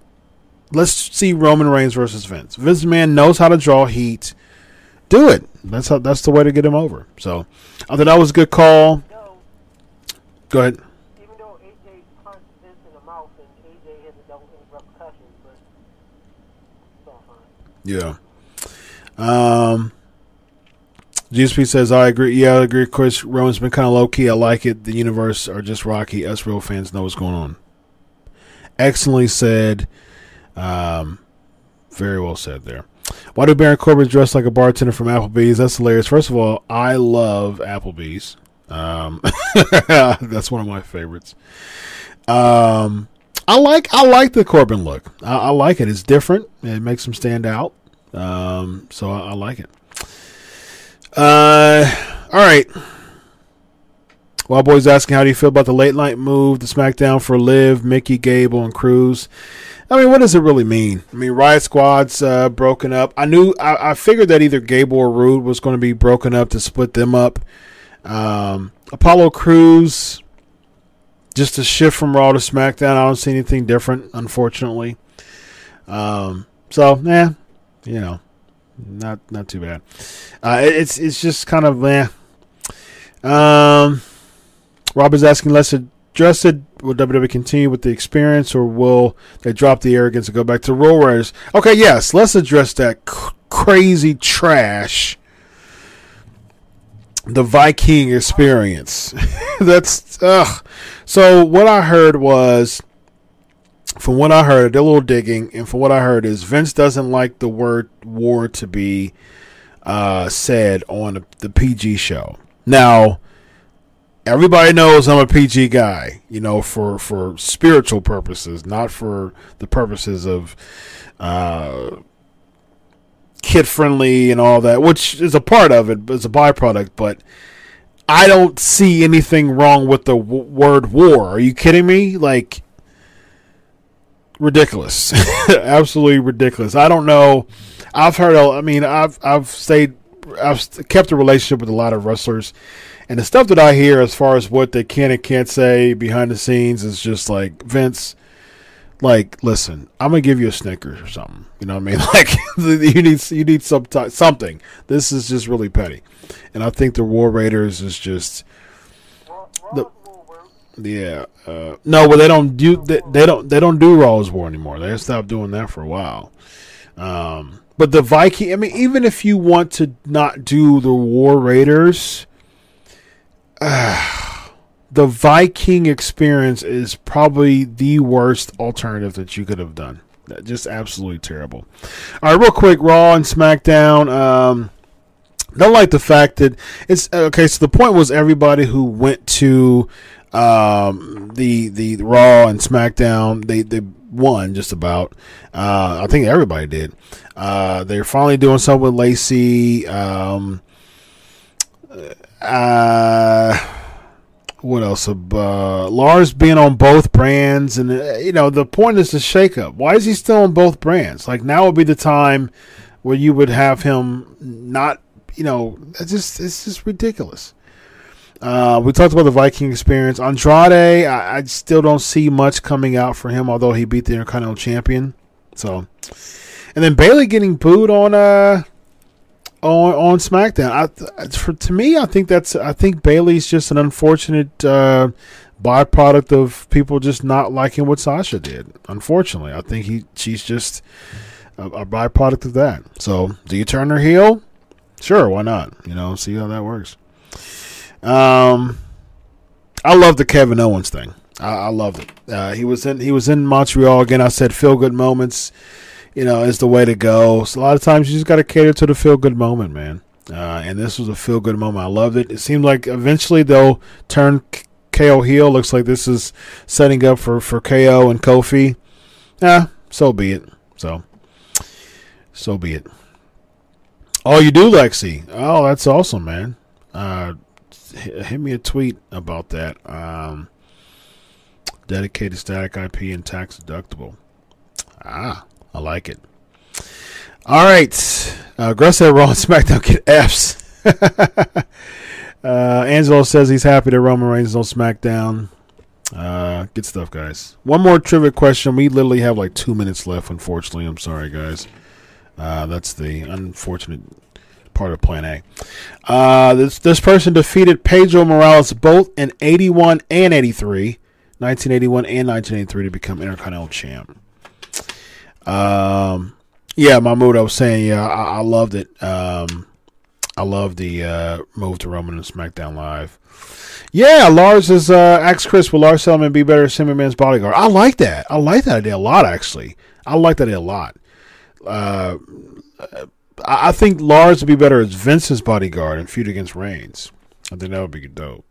let's see Roman Reigns versus Vince. Vince Man knows how to draw heat. Do it. That's how. That's the way to get him over. So, I thought that was a good call. Go ahead. Even though AJ punched Vince in the mouth and AJ has no repercussions, but it's all fine. Yeah. Um. GSP says, I agree. Yeah, I agree. Of course, Roman's been kind of low key. I like it. The universe are just rocky. Us real fans know what's going on. Excellently said. Um, very well said there. Why do Baron Corbin dress like a bartender from Applebee's? That's hilarious. First of all, I love Applebee's. Um, *laughs* that's one of my favorites. Um, I like I like the Corbin look. I, I like it. It's different. It makes him stand out. Um, so I, I like it. Uh, all right. Wild Boy's asking, how do you feel about the late night move the SmackDown for Liv, Mickie, Gable, and Cruz? I mean, what does it really mean? I mean, Riott Squad's uh, broken up. I knew, I, I figured that either Gable or Roode was going to be broken up to split them up. Um, Apollo Cruz, just a shift from Raw to SmackDown. I don't see anything different, unfortunately. Um, so, yeah, you know, not not too bad. Uh, it, it's it's just kind of eh. Um, Rob is asking, let's address it. Will WWE continue with the experience, or will they drop the arrogance and go back to War Raiders? Okay, yes, let's address that c- crazy trash. The Viking experience. *laughs* That's ugh. So what I heard was from what I heard, did a little digging, and from what I heard is Vince doesn't like the word war to be uh, said on the PG show. Now, everybody knows I'm a PG guy, you know, for for spiritual purposes, not for the purposes of uh, kid friendly and all that, which is a part of it, but it's a byproduct. But I don't see anything wrong with the w- word war. Are you kidding me? Like ridiculous, *laughs* absolutely ridiculous. I don't know. I've heard. I mean, I've I've stayed. I've kept a relationship with a lot of wrestlers, and the stuff that I hear as far as what they can and can't say behind the scenes is just like Vince. Like, listen, I'm gonna give you a Snickers or something. You know what I mean? *laughs* Like, you need you need some t- something. This is just really petty, and I think the War Raiders is just the yeah. Uh, no, well, they don't do they, they don't they don't do Raw's War anymore. They stopped doing that for a while. Um, but the Viking, I mean, even if you want to not do the War Raiders, *sighs* the Viking experience is probably the worst alternative that you could have done. Just absolutely terrible. All right, real quick, Raw and SmackDown. Um, don't like the fact that it's okay. So the point was everybody who went to um, the the Raw and SmackDown they they won just about. Uh, I think everybody did. Uh, they're finally doing something with Lacey. Um, uh, what else? Uh, Lars being on both brands, and uh, you know the point is the shakeup. Why is he still on both brands? Like now would be the time where you would have him not. You know, it's just it's just ridiculous. Uh, we talked about the Viking experience. Andrade, I, I, still don't see much coming out for him, although he beat the Intercontinental Champion. So, and then Bayley getting booed on uh on on SmackDown. I, for to me, I think that's I think Bayley's just an unfortunate uh, byproduct of people just not liking what Sasha did. Unfortunately, I think he she's just a, a byproduct of that. So, do you turn her heel? Sure, why not? You know, see how that works. Um, I love the Kevin Owens thing. I, I love it. Uh, he was in he was in Montreal again. I said feel good moments, you know, is the way to go. So a lot of times you just got to cater to the feel good moment, man. Uh, and this was a feel good moment. I loved it. It seemed like eventually they'll turn KO heel. Looks like this is setting up for for KO and Kofi. Yeah, so be it. So, so be it. Oh, you do, Lexi. Oh, that's awesome, man. Uh, hit me a tweet about that. Um, dedicated static IP and tax deductible. Ah, I like it. All right. Uh, Gruss said Raw and *laughs* SmackDown get Fs. *laughs* uh, Angelo says he's happy that Roman Reigns on SmackDown. Uh, good stuff, guys. One more trivia question. We literally have like two minutes left, unfortunately. I'm sorry, guys. Uh, that's the unfortunate part of Plan A. Uh, this this person defeated Pedro Morales both in 81 and 83, 1981 and 1983 to become Intercontinental Champ. Um, yeah, Mahmoud, I was saying, yeah, I, I loved it. Um, I love the uh, move to Roman and SmackDown Live. Yeah, Lars is uh, asked Chris, will Lars Sullivan be better as Man's bodyguard? I like that. I like that idea a lot, actually. I like that idea a lot. Uh, I think Lars would be better as Vince's bodyguard and feud against Reigns. I think that would be dope.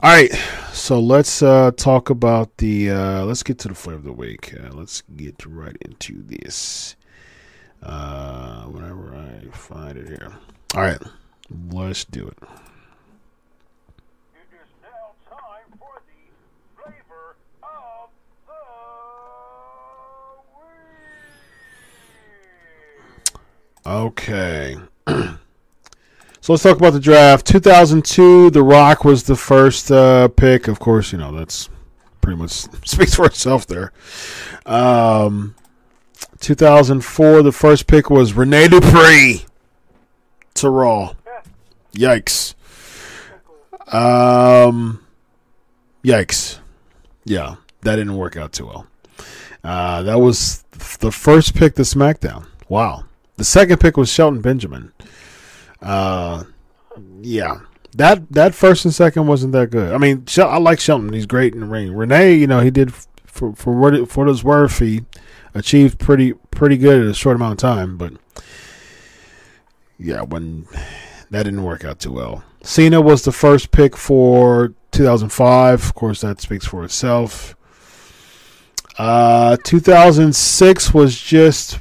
All right, so let's uh, talk about the. Uh, let's get to the flavor of the week. Uh, let's get right into this. Uh, whenever I find it here. All right, let's do it. Okay. *clears throat* so let's talk about the draft. 2002, The Rock was the first uh, pick. Of course, you know, that's pretty much *laughs* speaks for itself there. Um, 2004, the first pick was Rene Dupree to Raw. Yikes. Um, yikes. Yeah, that didn't work out too well. Uh, that was the first pick to SmackDown. Wow. The second pick was Shelton Benjamin. Uh, yeah, that that first and second wasn't that good. I mean, I like Shelton; he's great in the ring. Rene, you know, he did for for what it, for it's worth, he achieved pretty pretty good in a short amount of time. But yeah, when that didn't work out too well. Cena was the first pick for 2005. Of course, that speaks for itself. Uh, 2006 was just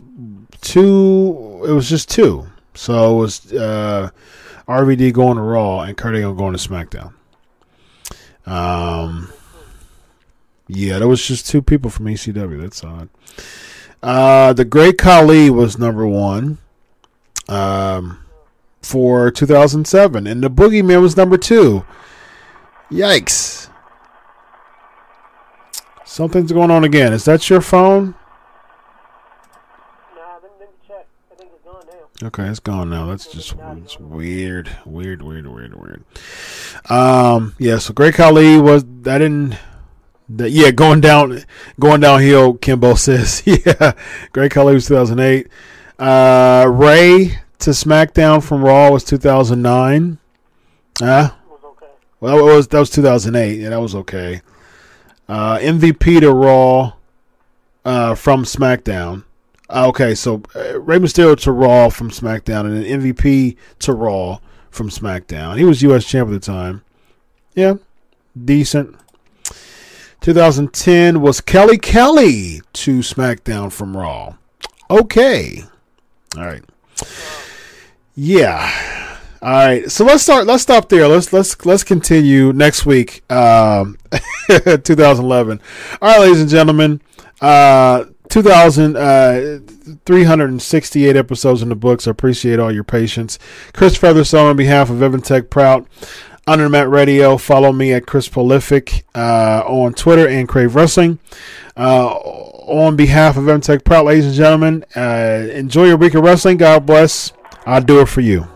two. It was just two. So it was uh, RVD going to Raw and Kurt Angle going to SmackDown. Um, yeah, that was just two people from ECW. That's odd. Uh, the Great Khali was number one um, for 2007, and the Boogeyman was number two. Yikes. Something's going on again. Is that your phone? Nah, let me, let me check. I think it's gone now. Okay, it's gone now. That's just it's weird, weird, weird, weird, weird. Um, yeah. So Great Khali was that didn't. That, yeah, going down, going downhill. Kimbo says, *laughs* yeah. Great Khali was 2008. Uh, Rey to SmackDown from Raw was 2009. Ah, okay. well, that was that was 2008. Yeah, that was okay. Uh, MVP to Raw uh, from SmackDown. Uh, okay, so uh, Rey Mysterio to Raw from SmackDown, and then MVP to Raw from SmackDown. He was U.S. champ at the time. Yeah, decent. 2010 was Kelly Kelly to SmackDown from Raw. Okay, all right. Yeah. All right. So let's start let's stop there. Let's let's let's continue next week. Um *laughs* 2011. All right, ladies and gentlemen. Uh 2000 uh episodes in the books. I appreciate all your patience. Chris Featherstone on behalf of Evan Tech Prout. Under Matt Radio, follow me at Chris Prolific uh, on Twitter and Crave Wrestling. Uh, on behalf of Evan Tech Prout, ladies and gentlemen, uh, enjoy your week of wrestling. God bless. I'll do it for you.